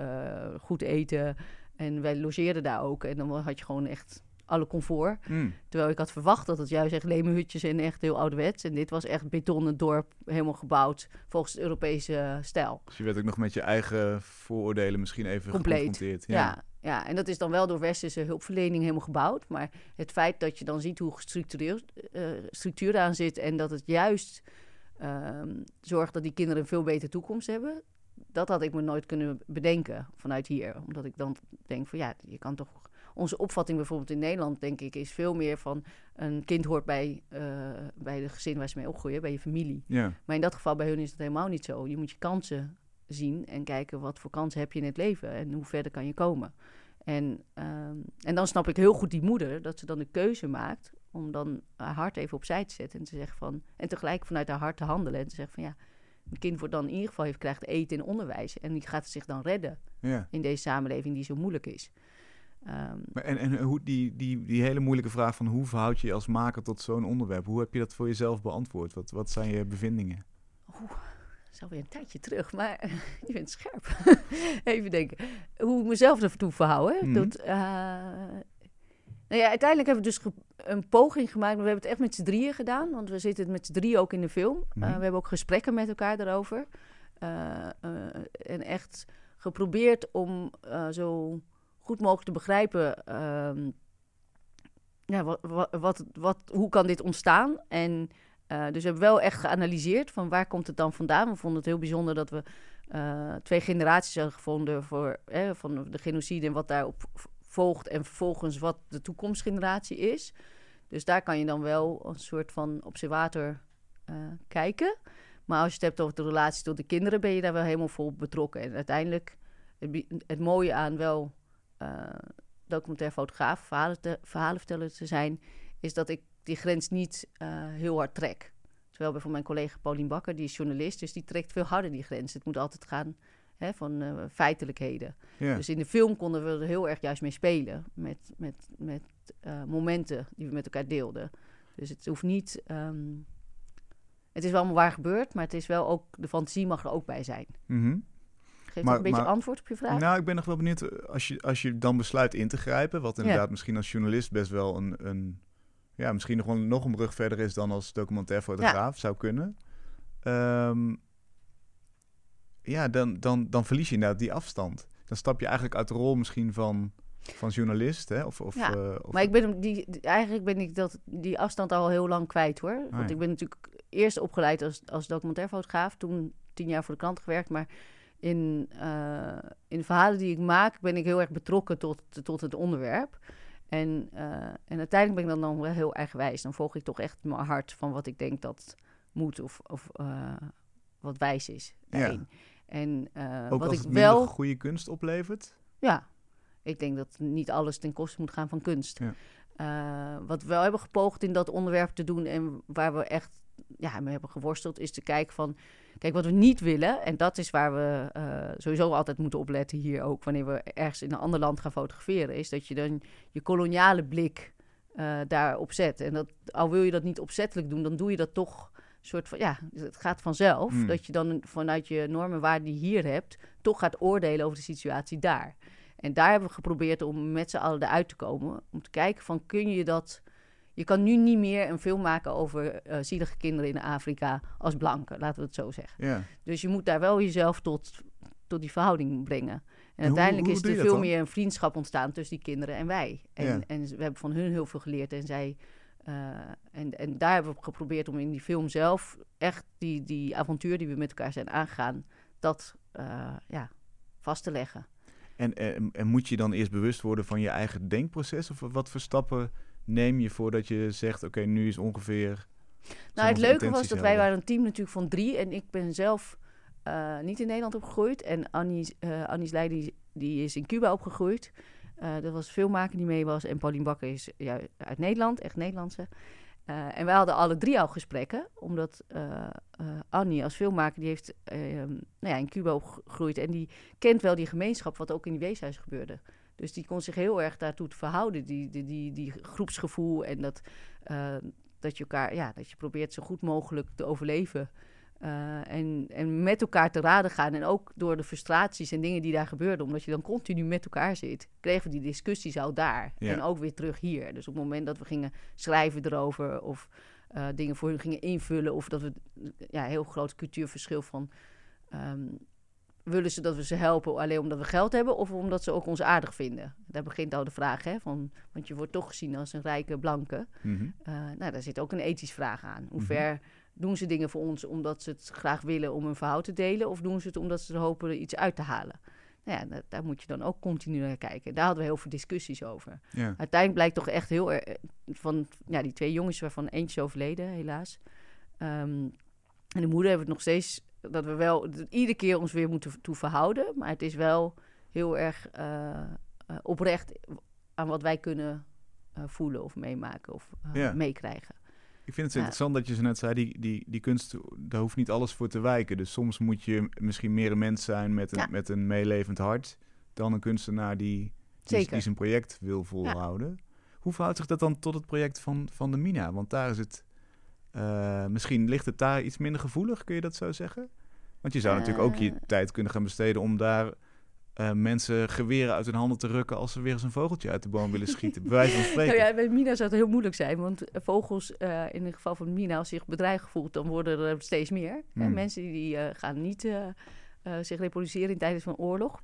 goed eten. En wij logeerden daar ook. En dan had je gewoon echt alle comfort. Mm. Terwijl ik had verwacht dat het juist echt lemenhutjes en echt heel ouderwets. En dit was echt betonnen dorp, helemaal gebouwd volgens de Europese eh, stijl. Dus je werd ook nog met je eigen vooroordelen misschien even Compleet. geconfronteerd. Ja. Ja, en dat is dan wel door westerse hulpverlening helemaal gebouwd. Maar het feit dat je dan ziet hoe gestructureerd eh structuur aan zit... en dat het juist ehm, zorgt dat die kinderen een veel betere toekomst hebben... dat had ik me nooit kunnen bedenken vanuit hier. Omdat ik dan denk van ja, je kan toch... Onze opvatting bijvoorbeeld in Nederland, denk ik, is veel meer van... een kind hoort bij, eh, bij de gezin waar ze mee opgroeien, bij je familie. Ja. Maar in dat geval bij hun is het helemaal niet zo. Je moet je kansen zien en kijken wat voor kansen heb je in het leven en hoe verder kan je komen. En, ehm, en dan snap ik heel goed die moeder dat ze dan de keuze maakt om dan haar hart even opzij te zetten en te zeggen van en tegelijk vanuit haar hart te handelen en te zeggen van ja, mijn kind wordt dan in ieder geval heeft krijgt eten en onderwijs en die gaat zich dan redden ja. in deze samenleving die zo moeilijk is. Ehm, Maar en, en hoe die, die, die hele moeilijke vraag van hoe verhoud je je als maker tot zo'n onderwerp? Hoe heb je dat voor jezelf beantwoord? Wat, wat zijn je bevindingen? Dat is alweer een tijdje terug, maar je bent scherp. Even denken. Hoe ik mezelf ertoe verhouden. Mhm. Dat, eh, nou ja, uiteindelijk hebben we dus een poging gemaakt. Maar we hebben het echt met z'n drieën gedaan. Want we zitten met z'n drieën ook in de film. Eh, Mhm. we hebben ook gesprekken met elkaar daarover. Eh, eh, en echt geprobeerd om eh, zo goed mogelijk te begrijpen... ehm, ja, wat, wat, wat, hoe kan dit ontstaan? En eh, dus we hebben wel echt geanalyseerd van waar komt het dan vandaan. We vonden het heel bijzonder dat we eh, twee generaties hebben gevonden voor, van de genocide en wat daarop volgt. En vervolgens wat de toekomstgeneratie is. Dus daar kan je dan wel een soort van observator eh, kijken. Maar als je het hebt over de relatie tot de kinderen, ben je daar wel helemaal vol betrokken. En uiteindelijk, het, mooie aan wel documentair fotograaf, verhalen, te, verhalenverteller te zijn, is dat ik die grens niet eh, heel hard trek. Terwijl bijvoorbeeld mijn collega Paulien Bakker, die is journalist, dus die trekt veel harder die grens. Het moet altijd gaan hè, van eh, feitelijkheden. Dus in de film konden we er heel erg juist mee spelen. Met, met, met eh, momenten die we met elkaar deelden. Dus het hoeft niet. ehm, het is wel allemaal waar gebeurd, maar het is wel ook. De fantasie mag er ook bij zijn. Mhm. Geeft Maar- een beetje maar- antwoord op je vraag? Nou, ik ben nog wel benieuwd, eh, als je, als je dan besluit in te grijpen, wat inderdaad misschien als journalist best wel een, een ja, misschien nog wel nog een brug verder is dan als documentairfotograaf zou kunnen. Ehm, ja, dan, dan, dan verlies je inderdaad die afstand. Dan stap je eigenlijk uit de rol misschien van, van journalist, hè? Of, of, Ja, eh, of- Maar ik ben die, eigenlijk ben ik dat, die afstand al heel lang kwijt hoor. Want Ah, ja. ik ben natuurlijk eerst opgeleid als, als documentairfotograaf. Toen tien jaar voor de krant gewerkt. Maar in, eh, in de verhalen die ik maak ben ik heel erg betrokken tot, tot het onderwerp. En, eh, en uiteindelijk ben ik dan, dan wel heel eigenwijs. Dan volg ik toch echt mijn hart van wat ik denk dat moet of, of eh, wat wijs is. Ja. En ook wat als ik het wel... goede kunst oplevert. Ja, ik denk dat niet alles ten koste moet gaan van kunst. Ja. Wat we wel hebben gepoogd in dat onderwerp te doen en waar we echt ja, mee hebben geworsteld, is te kijken van, kijk, wat we niet willen, en dat is waar we eh, sowieso altijd moeten opletten hier ook, wanneer we ergens in een ander land gaan fotograferen, is dat je dan je koloniale blik eh daarop zet. En dat, al wil je dat niet opzettelijk doen, dan doe je dat toch soort van, ja, het gaat vanzelf, Hmm. dat je dan vanuit je normen en waarden die hier hebt, toch gaat oordelen over de situatie daar. En daar hebben we geprobeerd om met z'n allen eruit te komen. Om te kijken van kun je dat... Je kan nu niet meer een film maken over eh, zielige kinderen in Afrika als blanke, laten we het zo zeggen. Ja. Dus je moet daar wel jezelf tot, tot die verhouding brengen. En, hoe- uiteindelijk hoe is er veel dan? meer een vriendschap ontstaan tussen die kinderen en wij. En, Ja. en we hebben van hun heel veel geleerd. En, zij, eh, en, en daar hebben we geprobeerd om in die film zelf echt die, die avontuur die we met elkaar zijn aangegaan, dat eh, ja, vast te leggen. En, en, en moet je dan eerst bewust worden van je eigen denkproces? Of wat voor stappen neem je voordat je zegt, oké, nu is ongeveer... Nou, het leuke was dat wij waren een team natuurlijk van drie. En ik ben zelf eh, niet in Nederland opgegroeid. En Annie, eh Annie's Leij, die, is in Cuba opgegroeid. Eh dat was filmmaker die mee was. En Paulien Bakker is ja, uit Nederland, echt Nederlandse. En wij hadden alle drie al gesprekken. Omdat Annie als filmmaker, die heeft eh, nou ja, in Cuba opgegroeid. En die kent wel die gemeenschap, wat ook in die weeshuis gebeurde. Dus die kon zich heel erg daartoe verhouden. Die, die, die, die groepsgevoel en dat, eh, dat je elkaar, ja, dat je probeert zo goed mogelijk te overleven. Eh, en, en met elkaar te raden gaan. En ook door de frustraties en dingen die daar gebeurden, omdat je dan continu met elkaar zit, kregen we die discussies al daar. Ja. En ook weer terug hier. Dus op het moment dat we gingen schrijven erover of eh, dingen voor hun gingen invullen, of dat we ja, heel groot cultuurverschil van. ehm, willen ze dat we ze helpen alleen omdat we geld hebben of omdat ze ook ons aardig vinden? Daar begint al de vraag, hè? Van, want je wordt toch gezien als een rijke blanke. Mhm. Eh, nou, daar zit ook een ethisch vraag aan. Hoe Mhm. ver doen ze dingen voor ons omdat ze het graag willen om hun verhaal te delen, of doen ze het omdat ze hopen er iets uit te halen? Nou ja, da- daar moet je dan ook continu naar kijken. Daar hadden we heel veel discussies over. Ja. Uiteindelijk blijkt toch echt heel erg van ja, die twee jongens waarvan eentje is overleden, helaas. Ehm, en de moeder hebben we het nog steeds dat we wel iedere keer ons weer moeten toe verhouden, maar het is wel heel erg eh, eh, oprecht aan wat wij kunnen eh, voelen of meemaken of Ja. meekrijgen. Ik vind het Ja. interessant dat je zo net zei, die, die, die kunst, daar hoeft niet alles voor te wijken. Dus soms moet je misschien meer een mens zijn met een, Ja. met een meelevend hart... dan een kunstenaar die, die, die zijn project wil volhouden. Hoe verhoudt zich dat dan tot het project van, van de Mina? Want daar is het... misschien ligt het daar iets minder gevoelig, kun je dat zo zeggen? Want je zou natuurlijk ook je Eh. tijd kunnen gaan besteden om daar... eh, mensen geweren uit hun handen te rukken als ze weer eens een vogeltje uit de boom willen schieten. Bij wijze van spreken. Nou ja, bij Mina zou het heel moeilijk zijn, want eh, vogels, in het geval van Mina, als zich bedreigd voelt, dan worden er steeds meer. Hè? Hmm. Mensen die, gaan niet zich reproduceren in tijdens van oorlog.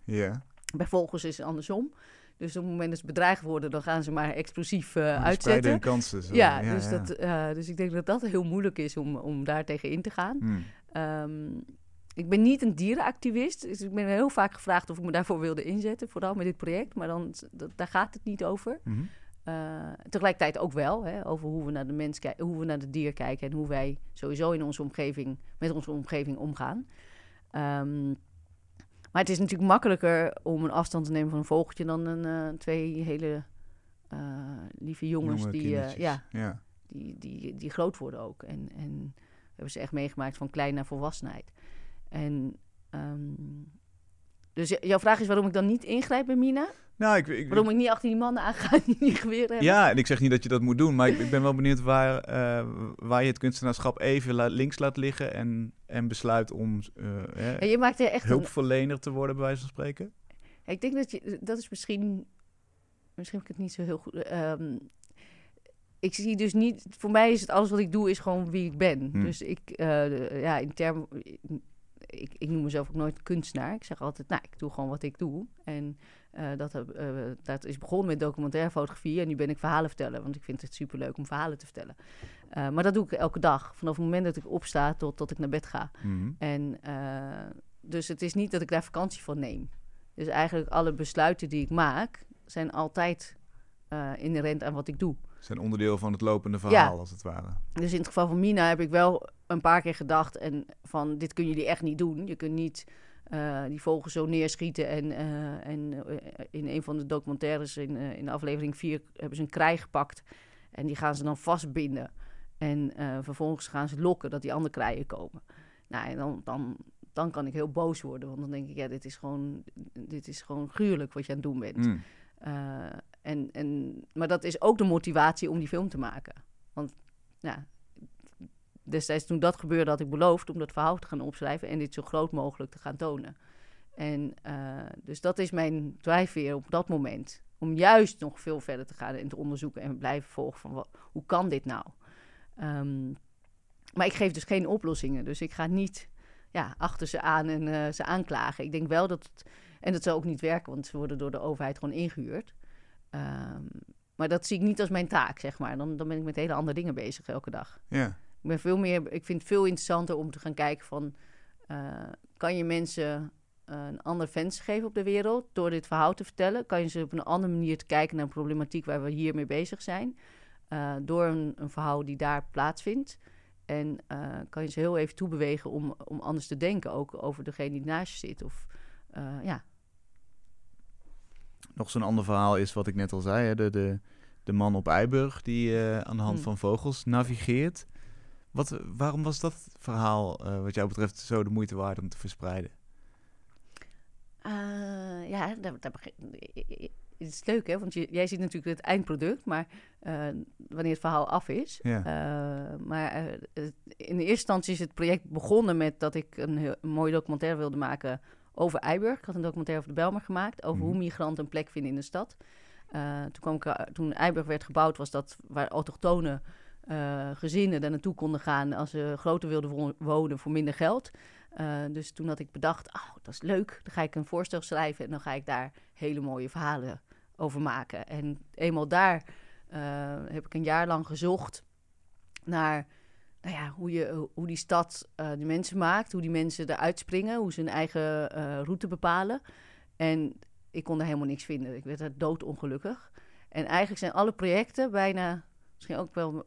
Bij vogels is het andersom. Dus op het moment dat ze bedreigd worden, dan gaan ze maar explosief spreiden uitzetten. hun kansen. Zo. Ja, dus, Dat, dus ik denk dat dat heel moeilijk is om, om daar tegen in te gaan. Hmm. Ehm, ik ben niet een dierenactivist. Dus ik ben heel vaak gevraagd of ik me daarvoor wilde inzetten. Vooral met dit project. Maar dan, dat, daar gaat het niet over. Mhm. Uh, tegelijkertijd ook wel hè, over hoe we naar de mens kijken, hoe we naar de dier kijken en hoe wij sowieso in onze omgeving met onze omgeving omgaan. Um, maar het is natuurlijk makkelijker om een afstand te nemen van een vogeltje dan een, uh, twee hele uh, lieve jongens Jonge die, ja, ja. die, die, die groot worden ook. En, en we hebben ze echt meegemaakt van klein naar volwassenheid. En um, dus jouw vraag is waarom ik dan niet ingrijp bij Mina? Nou, ik, ik, waarom ik niet achter die mannen aanga die die geweren hebben? Ja, en ik zeg niet dat je dat moet doen, maar ik, ik ben wel benieuwd waar, uh, waar je het kunstenaarschap even la links laat liggen en, en besluit om uh, ja, je maakt er echt hulpverlener een... te worden, bij wijze van spreken. Ik denk dat je, dat is misschien, misschien heb ik het niet zo heel goed. Um, ik zie dus niet, voor mij is het alles wat ik doe, is gewoon wie ik ben. Hm. Dus ik, uh, ja, in termen ik, ik, noem mezelf ook nooit kunstenaar. Ik zeg altijd, nou, ik doe gewoon wat ik doe. En uh, dat, uh, dat is begonnen met documentaire fotografie. En nu ben ik verhalen vertellen, want ik vind het superleuk om verhalen te vertellen. Uh, maar dat doe ik elke dag. Vanaf het moment dat ik opsta tot, tot ik naar bed ga. Mm -hmm. En dus het is niet dat ik daar vakantie van neem. Dus eigenlijk alle besluiten die ik maak, zijn altijd inherent aan wat ik doe. Zijn onderdeel van het lopende verhaal, Ja. als het ware. Dus in het geval van Mina heb ik wel een paar keer gedacht en van dit kunnen jullie echt niet doen. Je kunt niet uh, die vogel zo neerschieten en, uh, en uh, in een van de documentaires in, in aflevering 4 hebben ze een krij gepakt en die gaan ze dan vastbinden. En vervolgens gaan ze lokken dat die andere krijen komen. Nou, en dan, dan, dan kan ik heel boos worden, want dan denk ik, ja, dit is gewoon, dit is gewoon gruwelijk wat je aan het doen bent. Mm. En, en, maar dat is ook de motivatie om die film te maken. Want ja, destijds toen dat gebeurde had ik beloofd om dat verhaal te gaan opschrijven en dit zo groot mogelijk te gaan tonen. En uh, dus dat is mijn drijfveer op dat moment. Om juist nog veel verder te gaan en te onderzoeken en blijven volgen van hoe kan dit nou? Um, maar ik geef dus geen oplossingen. Dus ik ga niet ja, achter ze aan en uh, ze aanklagen. Ik denk wel dat het, en dat zal ook niet werken, want ze worden door de overheid gewoon ingehuurd. Um, maar dat zie ik niet als mijn taak, zeg maar. Dan, dan ben ik met hele andere dingen bezig elke dag. Ja. Ik ben veel meer, ik vind het veel interessanter om te gaan kijken van, uh, kan je mensen uh, een ander venster geven op de wereld door dit verhaal te vertellen? Kan je ze op een andere manier te kijken naar een problematiek waar we hiermee bezig zijn, uh, door een, een, verhaal die daar plaatsvindt? En kan je ze heel even toebewegen om, om anders te denken, ook over degene die naast je zit. Of, ja. Nog zo'n ander verhaal is wat ik net al zei, hè, de, de, de man op Eiburg die aan de hand Hmm. van vogels navigeert. Wat, waarom was dat verhaal, uh, wat jou betreft, zo de moeite waard om te verspreiden? Uh, ja, dat, dat het is leuk, hè? Want je, jij ziet natuurlijk het eindproduct, maar wanneer het verhaal af is. Ja. maar in de eerste instantie is het project begonnen met dat ik een, heel, een mooie documentaire wilde maken over Eiburg. Ik had een documentaire over de Belmer gemaakt, over Mhm. hoe migranten een plek vinden in de stad. toen, kwam ik, toen Eiburg werd gebouwd, was dat waar autochtonen uh, gezinnen daar naartoe konden gaan als ze groter wilden wonen voor minder geld. Uh, dus toen had ik bedacht, oh, dat is leuk. Dan ga ik een voorstel schrijven en dan ga ik daar hele mooie verhalen over maken. En eenmaal daar heb ik een jaar lang gezocht naar nou ja, hoe, je, hoe die stad uh, de mensen maakt, hoe die mensen eruit springen, hoe ze hun eigen route bepalen. En ik kon er helemaal niks vinden. Ik werd er doodongelukkig. En eigenlijk zijn alle projecten bijna misschien ook wel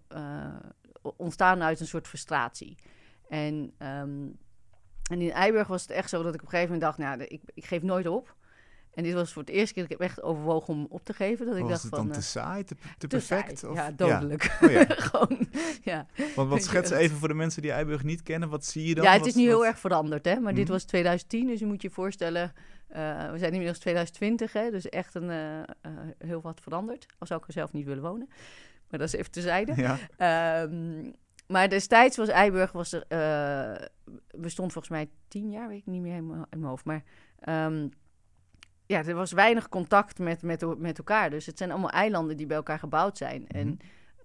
ontstaan uit een soort frustratie. En, um, en in Eiburg was het echt zo dat ik op een gegeven moment dacht, nou, ik, ik geef nooit op. En dit was voor het eerste keer dat ik heb echt overwogen om op te geven. Dat ik dacht het van, dan te saai, te, te, te perfect? saai. Of? Ja, dodelijk. Ja. Oh, ja. Gewoon, ja. Want wat schets even voor de mensen die Eiburg niet kennen, wat zie je dan? Ja, het wat, is nu wat... heel erg veranderd, hè. Maar mm. dit Mhm. was 2010, dus je moet je voorstellen... Uh, we zijn inmiddels 2020, hè, dus echt een, uh, heel wat veranderd. Al zou ik er zelf niet willen wonen. Maar dat is even terzijde. Ja. Um, maar destijds was Eiburg, was er, bestond volgens mij tien jaar, weet ik niet meer in mijn hoofd. Maar um, ja, er was weinig contact met, met, met elkaar. Dus het zijn allemaal eilanden die bij elkaar gebouwd zijn. Mm -hmm. En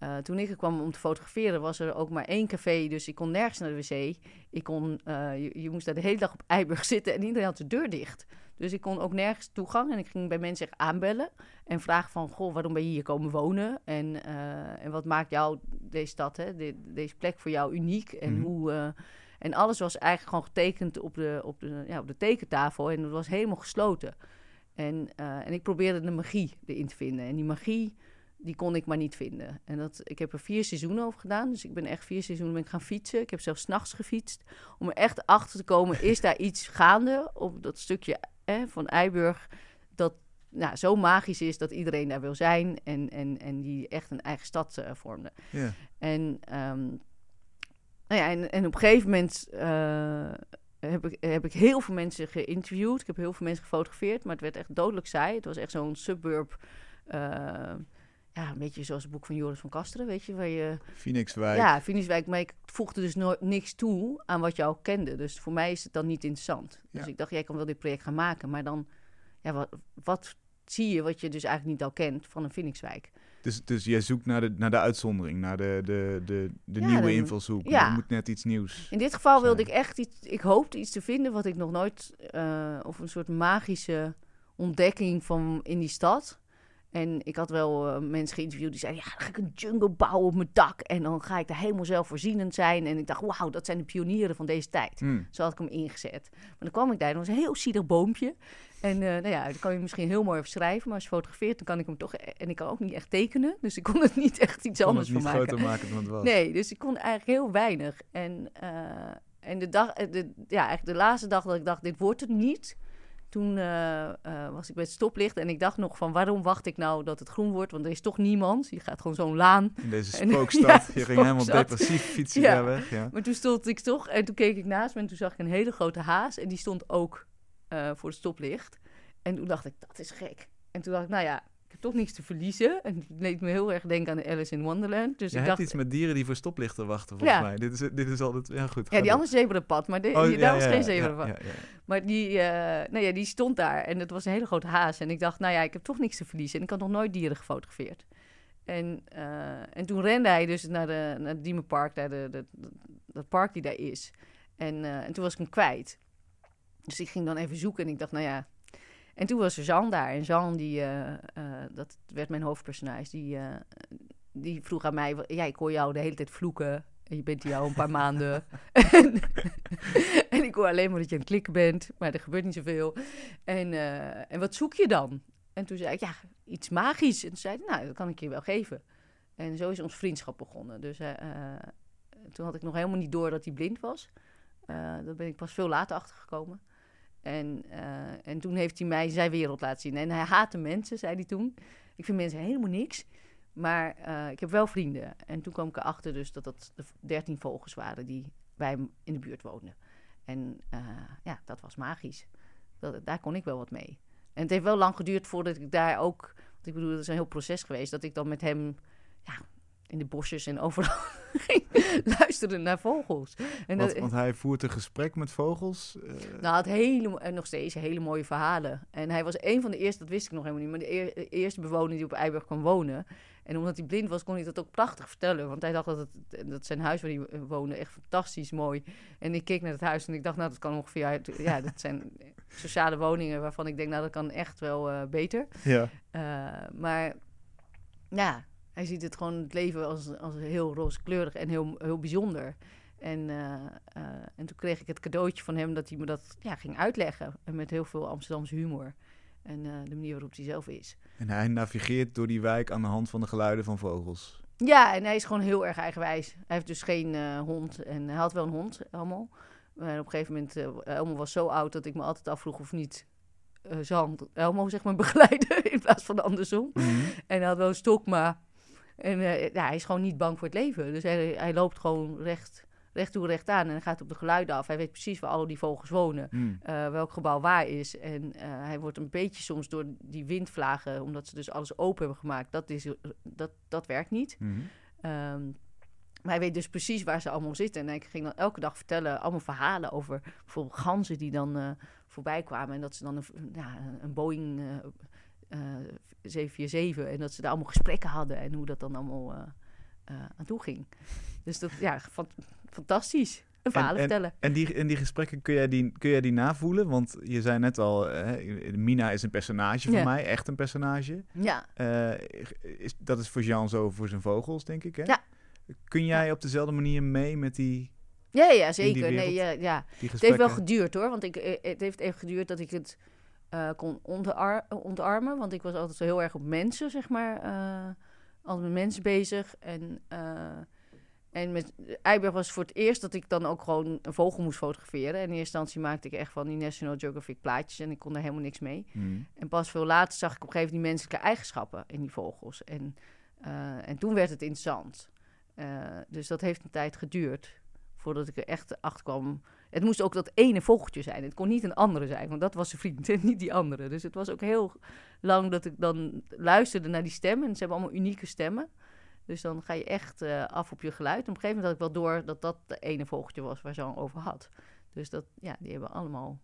uh, toen ik er kwam om te fotograferen, was er ook maar één café. Dus ik kon nergens naar de wc. Ik kon, uh, je, je, moest daar de hele dag op Eiburg zitten en iedereen had de deur dicht. Dus ik kon ook nergens toegang. En ik ging bij mensen echt aanbellen en vragen van... Goh, waarom ben je hier komen wonen? En, uh, en wat maakt jou deze stad, hè? De, deze plek voor jou uniek? En, Mhm. mm hoe, en alles was eigenlijk gewoon getekend op de, op de, ja, op de tekentafel. En het was helemaal gesloten. En, uh, en ik probeerde de magie erin te vinden. En die magie, die kon ik maar niet vinden. En dat, ik heb er vier seizoenen over gedaan. Dus ik ben echt vier seizoenen ben ik gaan fietsen. Ik heb zelfs nachts gefietst. Om er echt achter te komen, is daar iets gaande op dat stukje van Eiburg. Dat nou, zo magisch is dat iedereen daar wil zijn. En, en, en die echt een eigen stad uh, vormde. En, ehm, nou ja, en, en op een gegeven moment uh, heb, ik, heb ik heel veel mensen geïnterviewd. Ik heb heel veel mensen gefotografeerd. Maar het werd echt dodelijk saai. Het was echt zo'n suburb... Uh, ja, een beetje zoals het boek van Joris van Kasteren, weet je, waar je... Phoenixwijk. Ja, Phoenixwijk, maar ik voegde dus nooit niks toe aan wat je al kende. Dus voor mij is het dan niet interessant. Dus ik dacht, jij kan wel dit project gaan maken, maar dan, ja, wat, wat zie je wat je dus eigenlijk niet al kent van een Phoenixwijk? Dus, dus jij zoekt naar de, naar de uitzondering, naar de, de, de, de nieuwe invalshoek. Ja. Er moet net iets nieuws In dit geval wilde ik echt iets... Ik hoopte iets te vinden wat ik nog nooit... Uh, of een soort magische ontdekking van in die stad... En ik had wel uh, mensen geïnterviewd die zeiden... ja, dan ga ik een jungle bouwen op mijn dak... en dan ga ik daar helemaal zelfvoorzienend zijn. En ik dacht, wauw, dat zijn de pionieren van deze tijd. Mm. Zo had ik hem ingezet. Maar dan kwam ik daar en dat was een heel zielig boompje. En uh, nou ja, dat kan je misschien heel mooi schrijven... maar als je fotografeert, dan kan ik hem toch... en ik kan ook niet echt tekenen, dus ik kon het niet echt iets anders van maken. groter maken dan het was. Nee, dus ik kon eigenlijk heel weinig. En, uh, en de, dag, de, ja, eigenlijk de laatste dag dat ik dacht, dit wordt het niet... Toen uh, uh, was ik bij het stoplicht en ik dacht nog van waarom wacht ik nou dat het groen wordt? Want er is toch niemand. Je gaat gewoon zo'n laan. In deze spookstad. En, ja, je ging helemaal depressief fietsen ja. weg. Ja. Maar toen stond ik toch en toen keek ik naast me en toen zag ik een hele grote haas. En die stond ook uh, voor het stoplicht. En toen dacht ik, dat is gek. En toen dacht ik, nou ja, ik heb toch niks te verliezen. En het deed me heel erg denken aan de Alice in Wonderland. Dus je ik hebt dacht, iets met dieren die voor stoplichten wachten, volgens Ja. mij. Dit is, dit is altijd... Ja, goed. Ja, die door. andere zebrapad, maar de, Oh, die, ja, daar was geen zebrapad. Maar die, eh, nou ja, die stond daar en het was een hele grote haas. En ik dacht, nou ja, ik heb toch niks te verliezen. En ik had nog nooit dieren gefotografeerd. En, eh, en toen rende hij dus naar, de, naar het Diemenpark, naar de, de, dat park die daar is. En, eh, en toen was ik hem kwijt. Dus ik ging dan even zoeken en ik dacht, nou ja... En toen was er Jean daar. En Jean, die, eh, eh, dat werd mijn hoofdpersonage, die, eh, die vroeg aan mij... Ja, ik hoor jou de hele tijd vloeken. En je bent hier al een paar maanden. en, ik hoor alleen maar dat je aan het klikken bent. Maar er gebeurt niet zoveel. En, en wat zoek je dan? En toen zei ik, ja, iets magisch. En toen zei hij, nou, dat kan ik je wel geven. En zo is ons vriendschap begonnen. Dus toen had ik nog helemaal niet door dat hij blind was. Uh, daar ben ik pas veel later achter gekomen. En, uh, en toen heeft hij mij zijn wereld laten zien. En hij haatte mensen, zei hij toen. Ik vind mensen helemaal niks. Maar uh, ik heb wel vrienden. En toen kwam ik erachter dus dat dat de dertien vogels waren die bij hem in de buurt woonden. En uh, ja, dat was magisch. Dat, daar kon ik wel wat mee. En het heeft wel lang geduurd voordat ik daar ook... Want ik bedoel, het is een heel proces geweest... dat ik dan met hem ja, in de bosjes en overal ging luisteren naar vogels. En want, dat, want hij voert een gesprek met vogels? Uh... Nou, het hele, en nog steeds hele mooie verhalen. En hij was een van de eerste, dat wist ik nog helemaal niet... maar de, eer, de eerste bewoner die op Eiburg kwam wonen... En omdat hij blind was, kon hij dat ook prachtig vertellen. Want hij dacht dat, het, dat zijn huis waar hij woonde echt fantastisch mooi. En ik keek naar het huis en ik dacht, nou, dat kan ongeveer uit... Ja, dat zijn sociale woningen waarvan ik denk, nou, dat kan echt wel uh, beter. Ja. Uh, maar ja, hij ziet het gewoon het leven als, als heel rooskleurig en heel, heel bijzonder. En, uh, uh, en toen kreeg ik het cadeautje van hem dat hij me dat ja, ging uitleggen. En met heel veel Amsterdamse humor. En uh, de manier waarop hij zelf is. En hij navigeert door die wijk aan de hand van de geluiden van vogels. Ja, en hij is gewoon heel erg eigenwijs. Hij heeft dus geen hond. En hij had wel een hond, Elmo. En op een gegeven moment, Elmo was zo oud dat ik me altijd afvroeg of niet uh, Elmo zeg maar begeleiden in plaats van andersom. Mhm. Mm -hmm. En hij had wel een stok, maar en, ja, hij is gewoon niet bang voor het leven. Dus hij, hij loopt gewoon recht recht toe, recht aan. En hij gaat op de geluiden af. Hij weet precies waar al die vogels wonen. Mm. Uh, welk gebouw waar is. En uh, hij wordt een beetje soms door die windvlagen... omdat ze dus alles open hebben gemaakt. Dat, is, dat, dat werkt niet. Mm -hmm. um, maar hij weet dus precies waar ze allemaal zitten. En ik ging dan elke dag vertellen... allemaal verhalen over bijvoorbeeld ganzen die dan voorbij kwamen. En dat ze dan een, ja, een Boeing... uh, 747 en dat ze daar allemaal gesprekken hadden en hoe dat dan allemaal uh, aan toe ging. Dus dat, ja, fantastisch. Een verhaal en, vertellen. En die, en die gesprekken, kun jij die, kun jij die navoelen? Want je zei net al, hè, Mina is een personage voor Ja. mij, echt een personage. Ja, Uh, is, dat is voor Jean zo voor zijn vogels, denk ik, hè? Ja. Kun jij op dezelfde manier mee met die, ja, ja die zeker. wereld? Nee, ja, ja. die Het heeft wel geduurd hoor, want ik, eh, het heeft even geduurd dat ik het eh, kon ontar ontarmen. Want ik was altijd zo heel erg op mensen, zeg maar, eh, altijd met mensen bezig. En, eh, en met Eiberg was voor het eerst dat ik dan ook gewoon een vogel moest fotograferen. En in eerste instantie maakte ik echt van die National Geographic plaatjes en ik kon daar helemaal niks mee. Hmm. En pas veel later zag ik op een gegeven moment die menselijke eigenschappen in die vogels. En, eh, en toen werd het interessant. Eh, dus dat heeft een tijd geduurd voordat ik er echt achter kwam. Het moest ook dat ene vogeltje zijn. Het kon niet een andere zijn, want dat was zijn vriend en niet die andere. Dus het was ook heel lang dat ik dan luisterde naar die stemmen. En ze hebben allemaal unieke stemmen. Dus dan ga je echt eh, af op je geluid. En op een gegeven moment had ik wel door dat dat de ene vogeltje was waar Jean over had. Dus dat, ja, die hebben allemaal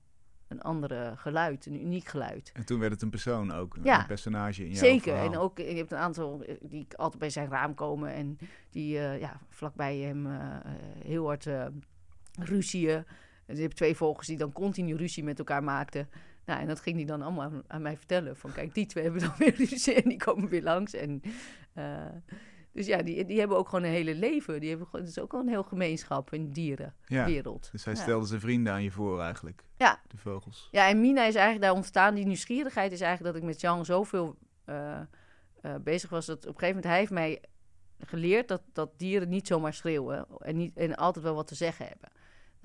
een andere geluid, een uniek geluid. En toen werd het een persoon ook, een- Ja, personage in jouw Zeker. verhaal. En ook, je hebt een aantal eh, die altijd bij zijn raam komen en die eh, ja, vlakbij hem heel hard ruzieën. En je hebt twee vogels die dan continu ruzie met elkaar maakten. Nou, en dat ging hij dan allemaal aan, aan mij vertellen. Van kijk, die twee hebben dan weer ruzie en die komen weer langs. En, eh, dus ja, die, die hebben ook gewoon een hele leven. Die hebben, gewoon- het is ook al een heel gemeenschap in de dierenwereld. ja. Dus hij Ja. stelde zijn vrienden aan je voor eigenlijk, Ja, de vogels. ja, en Mina is eigenlijk daar ontstaan. Die nieuwsgierigheid is eigenlijk dat ik met Jean zoveel eh, bezig was. Dat op een gegeven moment hij heeft mij geleerd dat, dat dieren niet zomaar schreeuwen. En, niet, en altijd wel wat te zeggen hebben.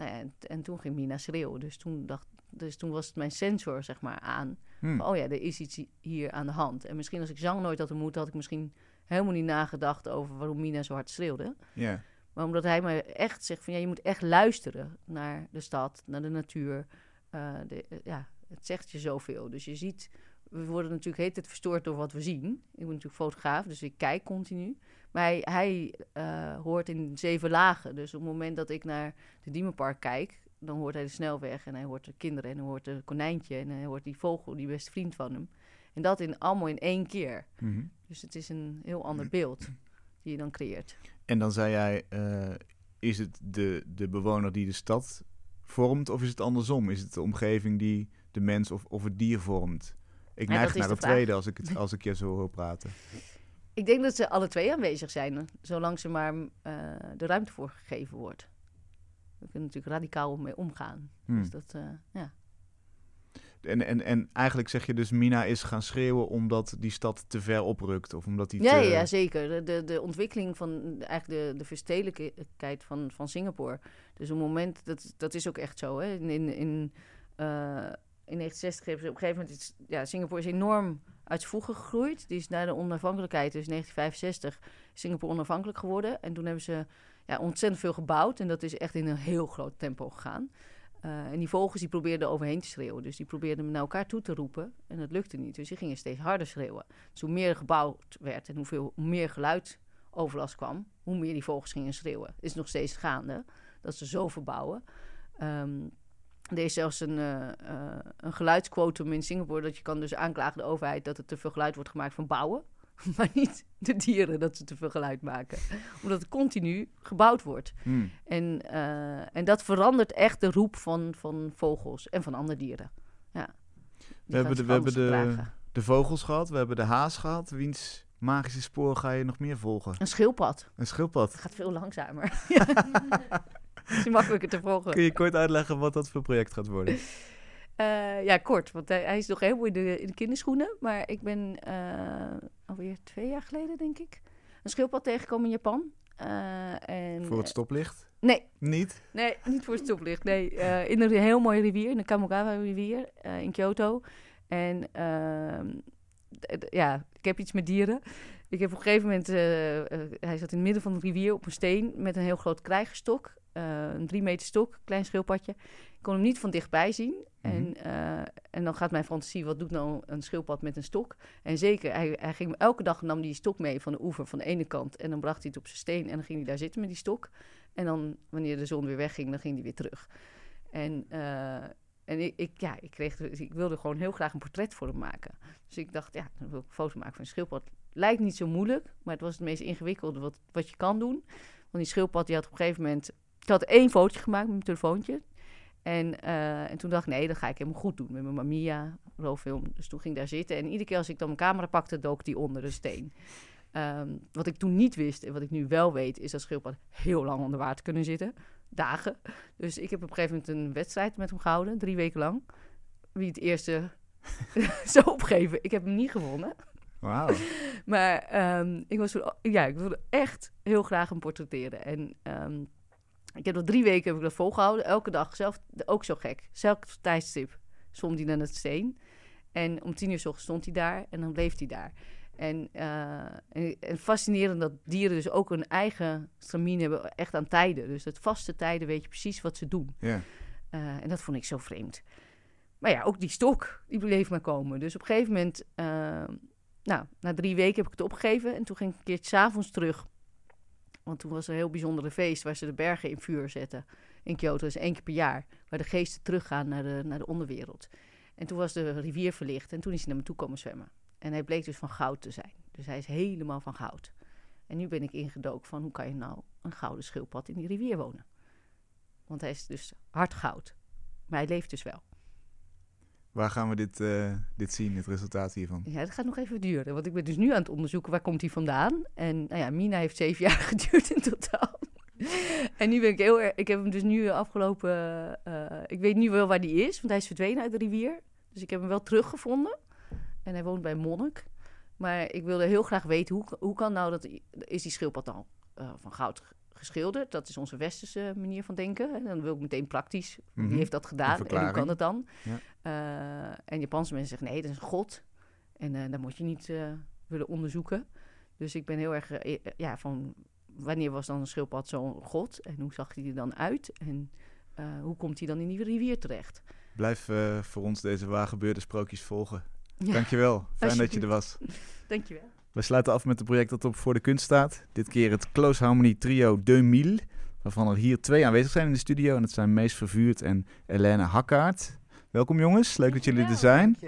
Nou ja, en, en toen ging Mina schreeuwen. Dus toen, dacht, dus toen was het mijn sensor zeg maar aan. Hmm. Van, oh ja, er is iets hier aan de hand. En misschien als ik Jean nooit had ontmoet, had ik misschien helemaal niet nagedacht over waarom Mina zo hard schreeuwde. Ja. Maar omdat hij me echt zegt van ja, je moet echt luisteren naar de stad, naar de natuur. Eh, de, eh, ja, het zegt je zoveel. Dus je ziet, we worden natuurlijk heet het verstoord door wat we zien. Ik ben natuurlijk fotograaf, dus ik kijk continu. Maar hij, hij eh, hoort in zeven lagen. Dus op het moment dat ik naar de Diemenpark kijk, dan hoort hij de snelweg en hij hoort de kinderen en hij hoort de konijntje en hij hoort die vogel, die beste vriend van hem. En dat in, allemaal in één keer. Mhm. Dus het is een heel ander beeld die je dan creëert. En dan zei jij, eh, is het de, de bewoner die de stad vormt of is het andersom? Is het de omgeving die de mens of, of het dier vormt? Ik neig naar het tweede als ik, het, als ik je zo hoor praten. Ik denk dat ze alle twee aanwezig zijn, zolang ze maar eh, de ruimte voor gegeven wordt. We kunnen natuurlijk radicaal mee omgaan. Hmm. Dus dat, eh, ja. En, en, en eigenlijk zeg je dus, Mina is gaan schreeuwen omdat die stad te ver oprukt. Of omdat die Ja, te... ja, zeker. De, de, ontwikkeling van eigenlijk de, de verstedelijkheid van, van Singapore. Dus op het moment, dat, dat is ook echt zo. Hè? In, in, in, eh, in 1960 hebben ze op een gegeven moment... Iets, ja, Singapore is enorm uit voegen gegroeid. Die is na de onafhankelijkheid, dus 1965, is Singapore onafhankelijk geworden. En toen hebben ze ja, ontzettend veel gebouwd. En dat is echt in een heel groot tempo gegaan. Eh, en die vogels die probeerden overheen te schreeuwen. Dus die probeerden naar elkaar toe te roepen. En dat lukte niet. Dus die gingen steeds harder schreeuwen. Dus hoe meer er gebouwd werd en hoeveel hoe meer geluid overlast kwam, hoe meer die vogels gingen schreeuwen. Is nog steeds gaande dat ze zo verbouwen. Ehm, er is zelfs een, eh, eh, een geluidsquotum in Singapore dat je kan dus aanklagen de overheid dat er te veel geluid wordt gemaakt van bouwen. Maar niet de dieren dat ze te veel geluid maken. Omdat het continu gebouwd wordt. Hmm. En, eh, en dat verandert echt de roep van, van vogels en van andere dieren. Ja. We hebben, de, we hebben de, de vogels gehad, we hebben de haas gehad. Wiens magische spoor ga je nog meer volgen? Een schildpad. Een schildpad. Het gaat veel langzamer. is makkelijker te volgen. Kun je kort uitleggen wat dat voor project gaat worden? Eh, ja, kort, want hij, hij is nog helemaal in de, in de kinderschoenen. Maar ik ben eh, alweer twee jaar geleden, denk ik, een schildpad tegengekomen in Japan. Eh, en, Voor het stoplicht? Nee, Niet? Nee, niet voor het stoplicht. Nee, eh, in een heel mooie rivier, in de Kamogawa-rivier eh, in Kyoto. En ehm, ja, ik heb iets met dieren. Ik heb op een gegeven moment, hij zat in het midden van de rivier op een steen met een heel groot krijgerstok. Eh, een drie meter stok, klein schildpadje. Ik kon hem niet van dichtbij zien. Mhm. En, eh, en dan gaat mijn fantasie, wat doet nou een schildpad met een stok? En zeker, hij, hij ging elke dag nam die stok mee van de oever van de ene kant. En dan bracht hij het op zijn steen en dan ging hij daar zitten met die stok. En dan, wanneer de zon weer wegging, dan ging hij weer terug. En, eh, en ik, ik, ja, ik, kreeg, ik wilde gewoon heel graag een portret voor hem maken. Dus ik dacht, ja, dan wil ik een foto maken van een schildpad. Lijkt niet zo moeilijk, maar het was het meest ingewikkelde wat, wat je kan doen. Want die schildpad, die had op een gegeven moment... Ik had één fotootje gemaakt met mijn telefoontje. En, eh, en toen dacht ik, nee, dat ga ik helemaal goed doen met mijn Mamiya rolfilm. Dus toen ging ik daar zitten. En iedere keer als ik dan mijn camera pakte, dook die onder de steen. Ehm, wat ik toen niet wist en wat ik nu wel weet, is dat schildpad heel lang onder water kunnen zitten. Dagen. Dus ik heb op een gegeven moment een wedstrijd met hem gehouden, drie weken lang. Wie het eerste zou opgeven. Ik heb hem niet gewonnen. Wauw. Maar ehm, ik, was toen, ja, ik wilde echt heel graag hem portretteren. En ehm, ik heb dat drie weken heb ik dat volgehouden. Elke dag, zelf, ook zo gek. Zelf tijdstip stond hij aan het steen. En om tien uur s ochtends stond hij daar en dan bleef hij daar. En, uh, en, en, fascinerend dat dieren dus ook een eigen stramien hebben, echt aan tijden. Dus het vaste tijden weet je precies wat ze doen. Ja. Uh, en dat vond ik zo vreemd. Maar ja, ook die stok, die bleef maar komen. Dus op een gegeven moment, uh, nou, na drie weken heb ik het opgegeven. En toen ging ik een keertje s'avonds terug. Want toen was er een heel bijzondere feest waar ze de bergen in vuur zetten. In Kyoto, is één keer per jaar. Waar de geesten teruggaan naar de, naar de onderwereld. En toen was de rivier verlicht en toen is hij naar me toe komen zwemmen. En hij bleek dus van goud te zijn. Dus hij is helemaal van goud. En nu ben ik ingedoken van hoe kan je nou een gouden schildpad in die rivier wonen? Want hij is dus hard goud. Maar hij leeft dus wel. Waar gaan we dit, uh, dit zien, het resultaat hiervan? Ja, dat gaat nog even duren. Want ik ben dus nu aan het onderzoeken waar komt hij vandaan. En nou ja, Mina heeft zeven jaar geduurd in totaal. en nu ben ik heel erg... Ik heb hem dus nu afgelopen... Uh, ik weet nu wel waar die is, want hij is verdwenen uit de rivier. Dus ik heb hem wel teruggevonden. En hij woont bij Monnik. Maar ik wilde heel graag weten, hoe, hoe kan nou dat... Is die schildpad al uh, van goud geschilderd? Dat is onze westerse manier van denken. En dan wil ik meteen praktisch. Mm -hmm. Wie heeft dat gedaan en hoe kan het dan? Ja. Uh, en Japanse mensen zeggen, nee, dat is een god. En uh, dat moet je niet willen onderzoeken. Dus ik ben heel erg... ja, van wanneer was dan een schildpad zo'n god? En hoe zag hij er dan uit? En hoe komt hij dan in die rivier terecht? Blijf voor ons deze waar gebeurde sprookjes volgen. Ja. Dankjewel. Fijn dat je er was. Dankjewel. We sluiten af met het project dat op voor de kunst staat. Dit keer het Close Harmony Trio 2000. Waarvan er hier twee aanwezig zijn in de studio. En dat zijn Mees Vervuurd en Helene Hakkaert. Welkom jongens, leuk dat jullie er zijn.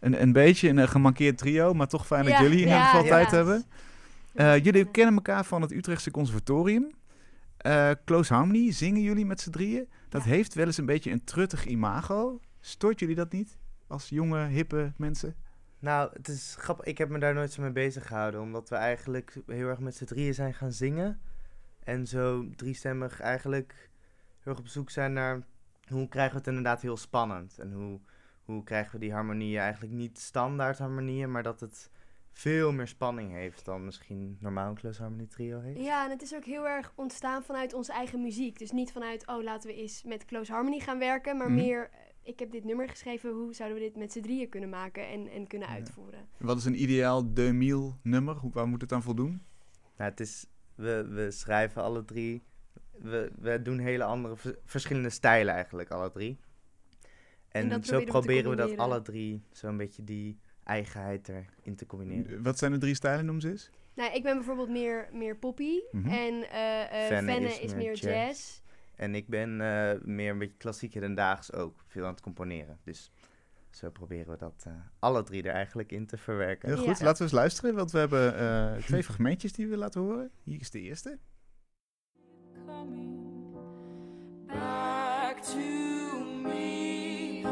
Een, een beetje een gemankeerd trio, maar toch fijn dat jullie in ieder geval tijd hebben. Uh, jullie kennen elkaar van het Utrechtse Conservatorium. Uh, Close Harmony, zingen jullie met z'n drieën? Dat heeft wel eens een beetje een truttig imago. Stoort jullie dat niet? Als jonge, hippe mensen? Nou, het is grappig. Ik heb me daar nooit zo mee bezig gehouden. Omdat we eigenlijk heel erg met z'n drieën zijn gaan zingen. En zo driestemmig eigenlijk heel erg op zoek zijn naar... Hoe krijgen we het inderdaad heel spannend? En hoe, hoe krijgen we die harmonieën eigenlijk niet standaard harmonieën... maar dat het veel meer spanning heeft dan misschien normaal een Close Harmony trio heeft. Ja, en het is ook heel erg ontstaan vanuit onze eigen muziek. Dus niet vanuit, oh, laten we eens met Close Harmony gaan werken, maar mm. meer, ik heb dit nummer geschreven, hoe zouden we dit met z'n drieën kunnen maken en, en kunnen ja. uitvoeren. Wat is een ideaal de Mille nummer? Hoe, waar moet het dan voldoen? Nou, het is, we, we schrijven alle drie, we, we doen hele andere, verschillende stijlen eigenlijk, alle drie. En, en zo proberen we dat alle drie zo'n beetje die eigenheid erin te combineren. Wat zijn de drie stijlen, noem ze eens? Nou, ik ben bijvoorbeeld meer, meer poppy. Mm -hmm. En uh, uh, Fenne, Fenne is, is, meer jazz. jazz. En ik ben uh, meer een beetje klassiek en daags ook veel aan het componeren. Dus zo proberen we dat alle drie er eigenlijk in te verwerken. Heel goed, ja. laten we eens luisteren. Want we hebben twee fragmentjes die we laten horen. Hier is de eerste. Coming back to me,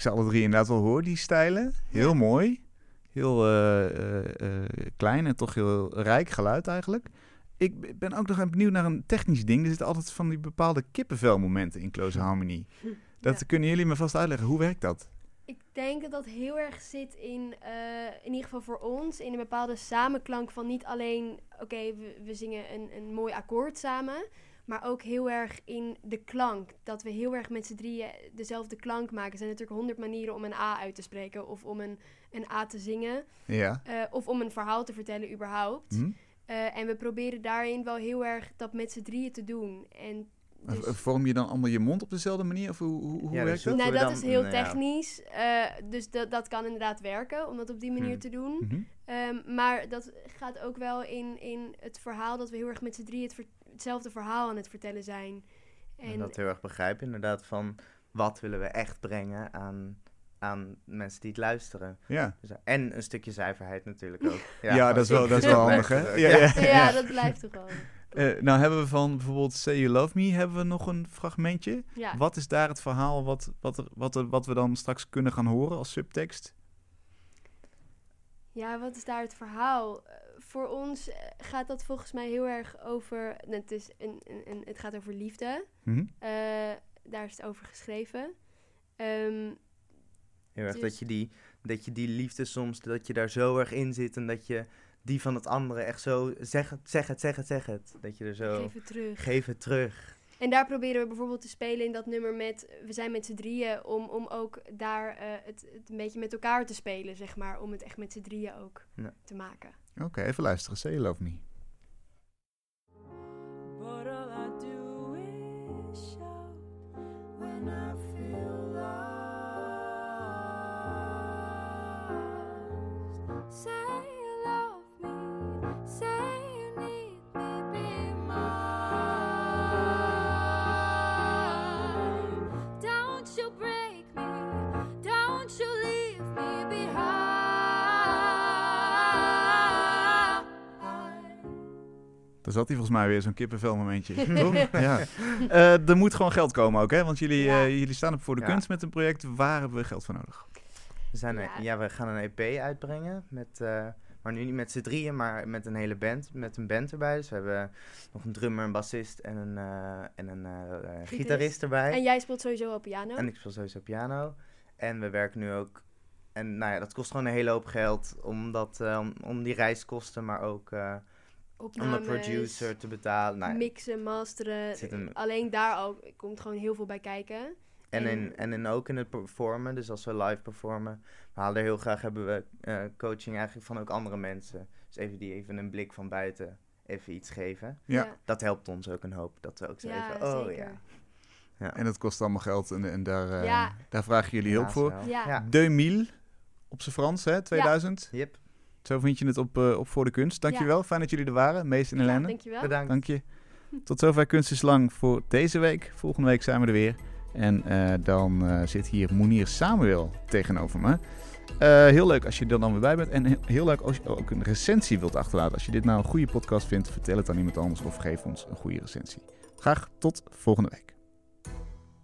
Ik ze alle drie inderdaad wel hoor, die stijlen. Heel ja. mooi. Heel uh, uh, uh, klein en toch heel rijk geluid eigenlijk. Ik ben ook nog benieuwd naar een technisch ding. Er zitten altijd van die bepaalde kippenvelmomenten in Close Harmony. Dat ja. kunnen jullie me vast uitleggen. Hoe werkt dat? Ik denk dat dat heel erg zit in, uh, in ieder geval voor ons, in een bepaalde samenklank van niet alleen, oké, okay, we, we, zingen een, een mooi akkoord samen, maar ook heel erg in de klank. Dat we heel erg met z'n drieën dezelfde klank maken. Er zijn natuurlijk honderd manieren om een A uit te spreken of om een, een A te zingen. Ja. Uh, of om een verhaal te vertellen überhaupt. Hm? Eh, en we proberen daarin wel heel erg dat met z'n drieën te doen. En Eh, dus, Vorm je dan allemaal je mond op dezelfde manier? Of hoe, hoe, hoe Ja, werkt dat? nou, dat dan- is heel nou technisch. eh, dus dat, dat kan inderdaad werken om dat op die manier Hmm. te doen. Mhm. Ehm, maar dat gaat ook wel in, in het verhaal dat we heel erg met z'n drieën het hetzelfde verhaal aan het vertellen zijn. En En dat heel erg begrijpen, inderdaad, van wat willen we echt brengen aan, aan mensen die het luisteren. Ja. Dus, en een stukje zuiverheid natuurlijk ook. Ja, dat is wel, dat is wel handig, hè? Ja, ja. ja, dat blijft toch wel. Eh, nou hebben we van bijvoorbeeld Say You Love Me hebben we nog een fragmentje. Ja. Wat is daar het verhaal wat, wat, er, wat, er, wat we dan straks kunnen gaan horen als subtekst? Ja, wat is daar het verhaal? Voor ons eh, gaat dat volgens mij heel erg over. Het, is een, een, een- het gaat over liefde. Mhm. Eh, daar is het over geschreven. Ehm, Heel erg Dus- dat, je die, dat je die liefde soms, dat je daar zo erg in zit en dat je die van het andere echt zo, zeg het, zeg het, zeg het, zeg het. Dat je er zo, geef het terug. geef het terug. En daar proberen we bijvoorbeeld te spelen in dat nummer met. We zijn met z'n drieën. Om, om ook daar eh, het, het een beetje met elkaar te spelen, zeg maar. Om het echt met z'n drieën ook Ja. te maken. Oké, even luisteren. Say You Love Me. Daar zat hij volgens mij weer, zo'n kippenvel momentje. Toch? ja. Eh, er moet gewoon geld komen ook, hè? Want jullie, Ja. eh, jullie staan op voor de Ja. kunst met een project. Waar hebben we geld voor nodig? We, zijn Ja. ja. we gaan een EP uitbrengen, met, eh, maar nu niet met z'n drieën, maar met een hele band, met een band erbij. Dus we hebben nog een drummer, een bassist en een, eh, en een gitarist erbij. En jij speelt sowieso op piano. En ik speel sowieso piano. En we werken nu ook. En nou ja, dat kost gewoon een hele hoop geld om, dat, eh, om, om die reiskosten, maar ook om de producer te betalen. Nou, mixen, masteren. een- Alleen daar ook komt gewoon heel veel bij kijken. en, en- in, en in ook in het performen, dus als we live performen, we halen er heel graag, hebben we eh, coaching eigenlijk van ook andere mensen. Dus even die even een blik van buiten even iets geven. Ja. Dat helpt ons ook een hoop, dat we ook Ja, even, oh zeker. ja. ja. En dat kost allemaal geld en, en daar, eh, Ja. daar vragen jullie hulp voor. ja. 2000 op zijn Frans, hè? 2000. Yep. Zo vind je het op, eh, op Voor de Kunst. Dankjewel, fijn dat jullie er waren. Mees en Ja, Helene. dankjewel. Bedankt. Dank je. Tot zover Kunst is Lang voor deze week. Volgende week zijn we er weer. En eh, dan eh, zit hier Monier Samuel tegenover me. Eh, heel leuk als je er dan weer bij bent. En he- heel leuk als je ook een recensie wilt achterlaten. Als je dit nou een goede podcast vindt, vertel het aan iemand anders of geef ons een goede recensie. Graag tot volgende week.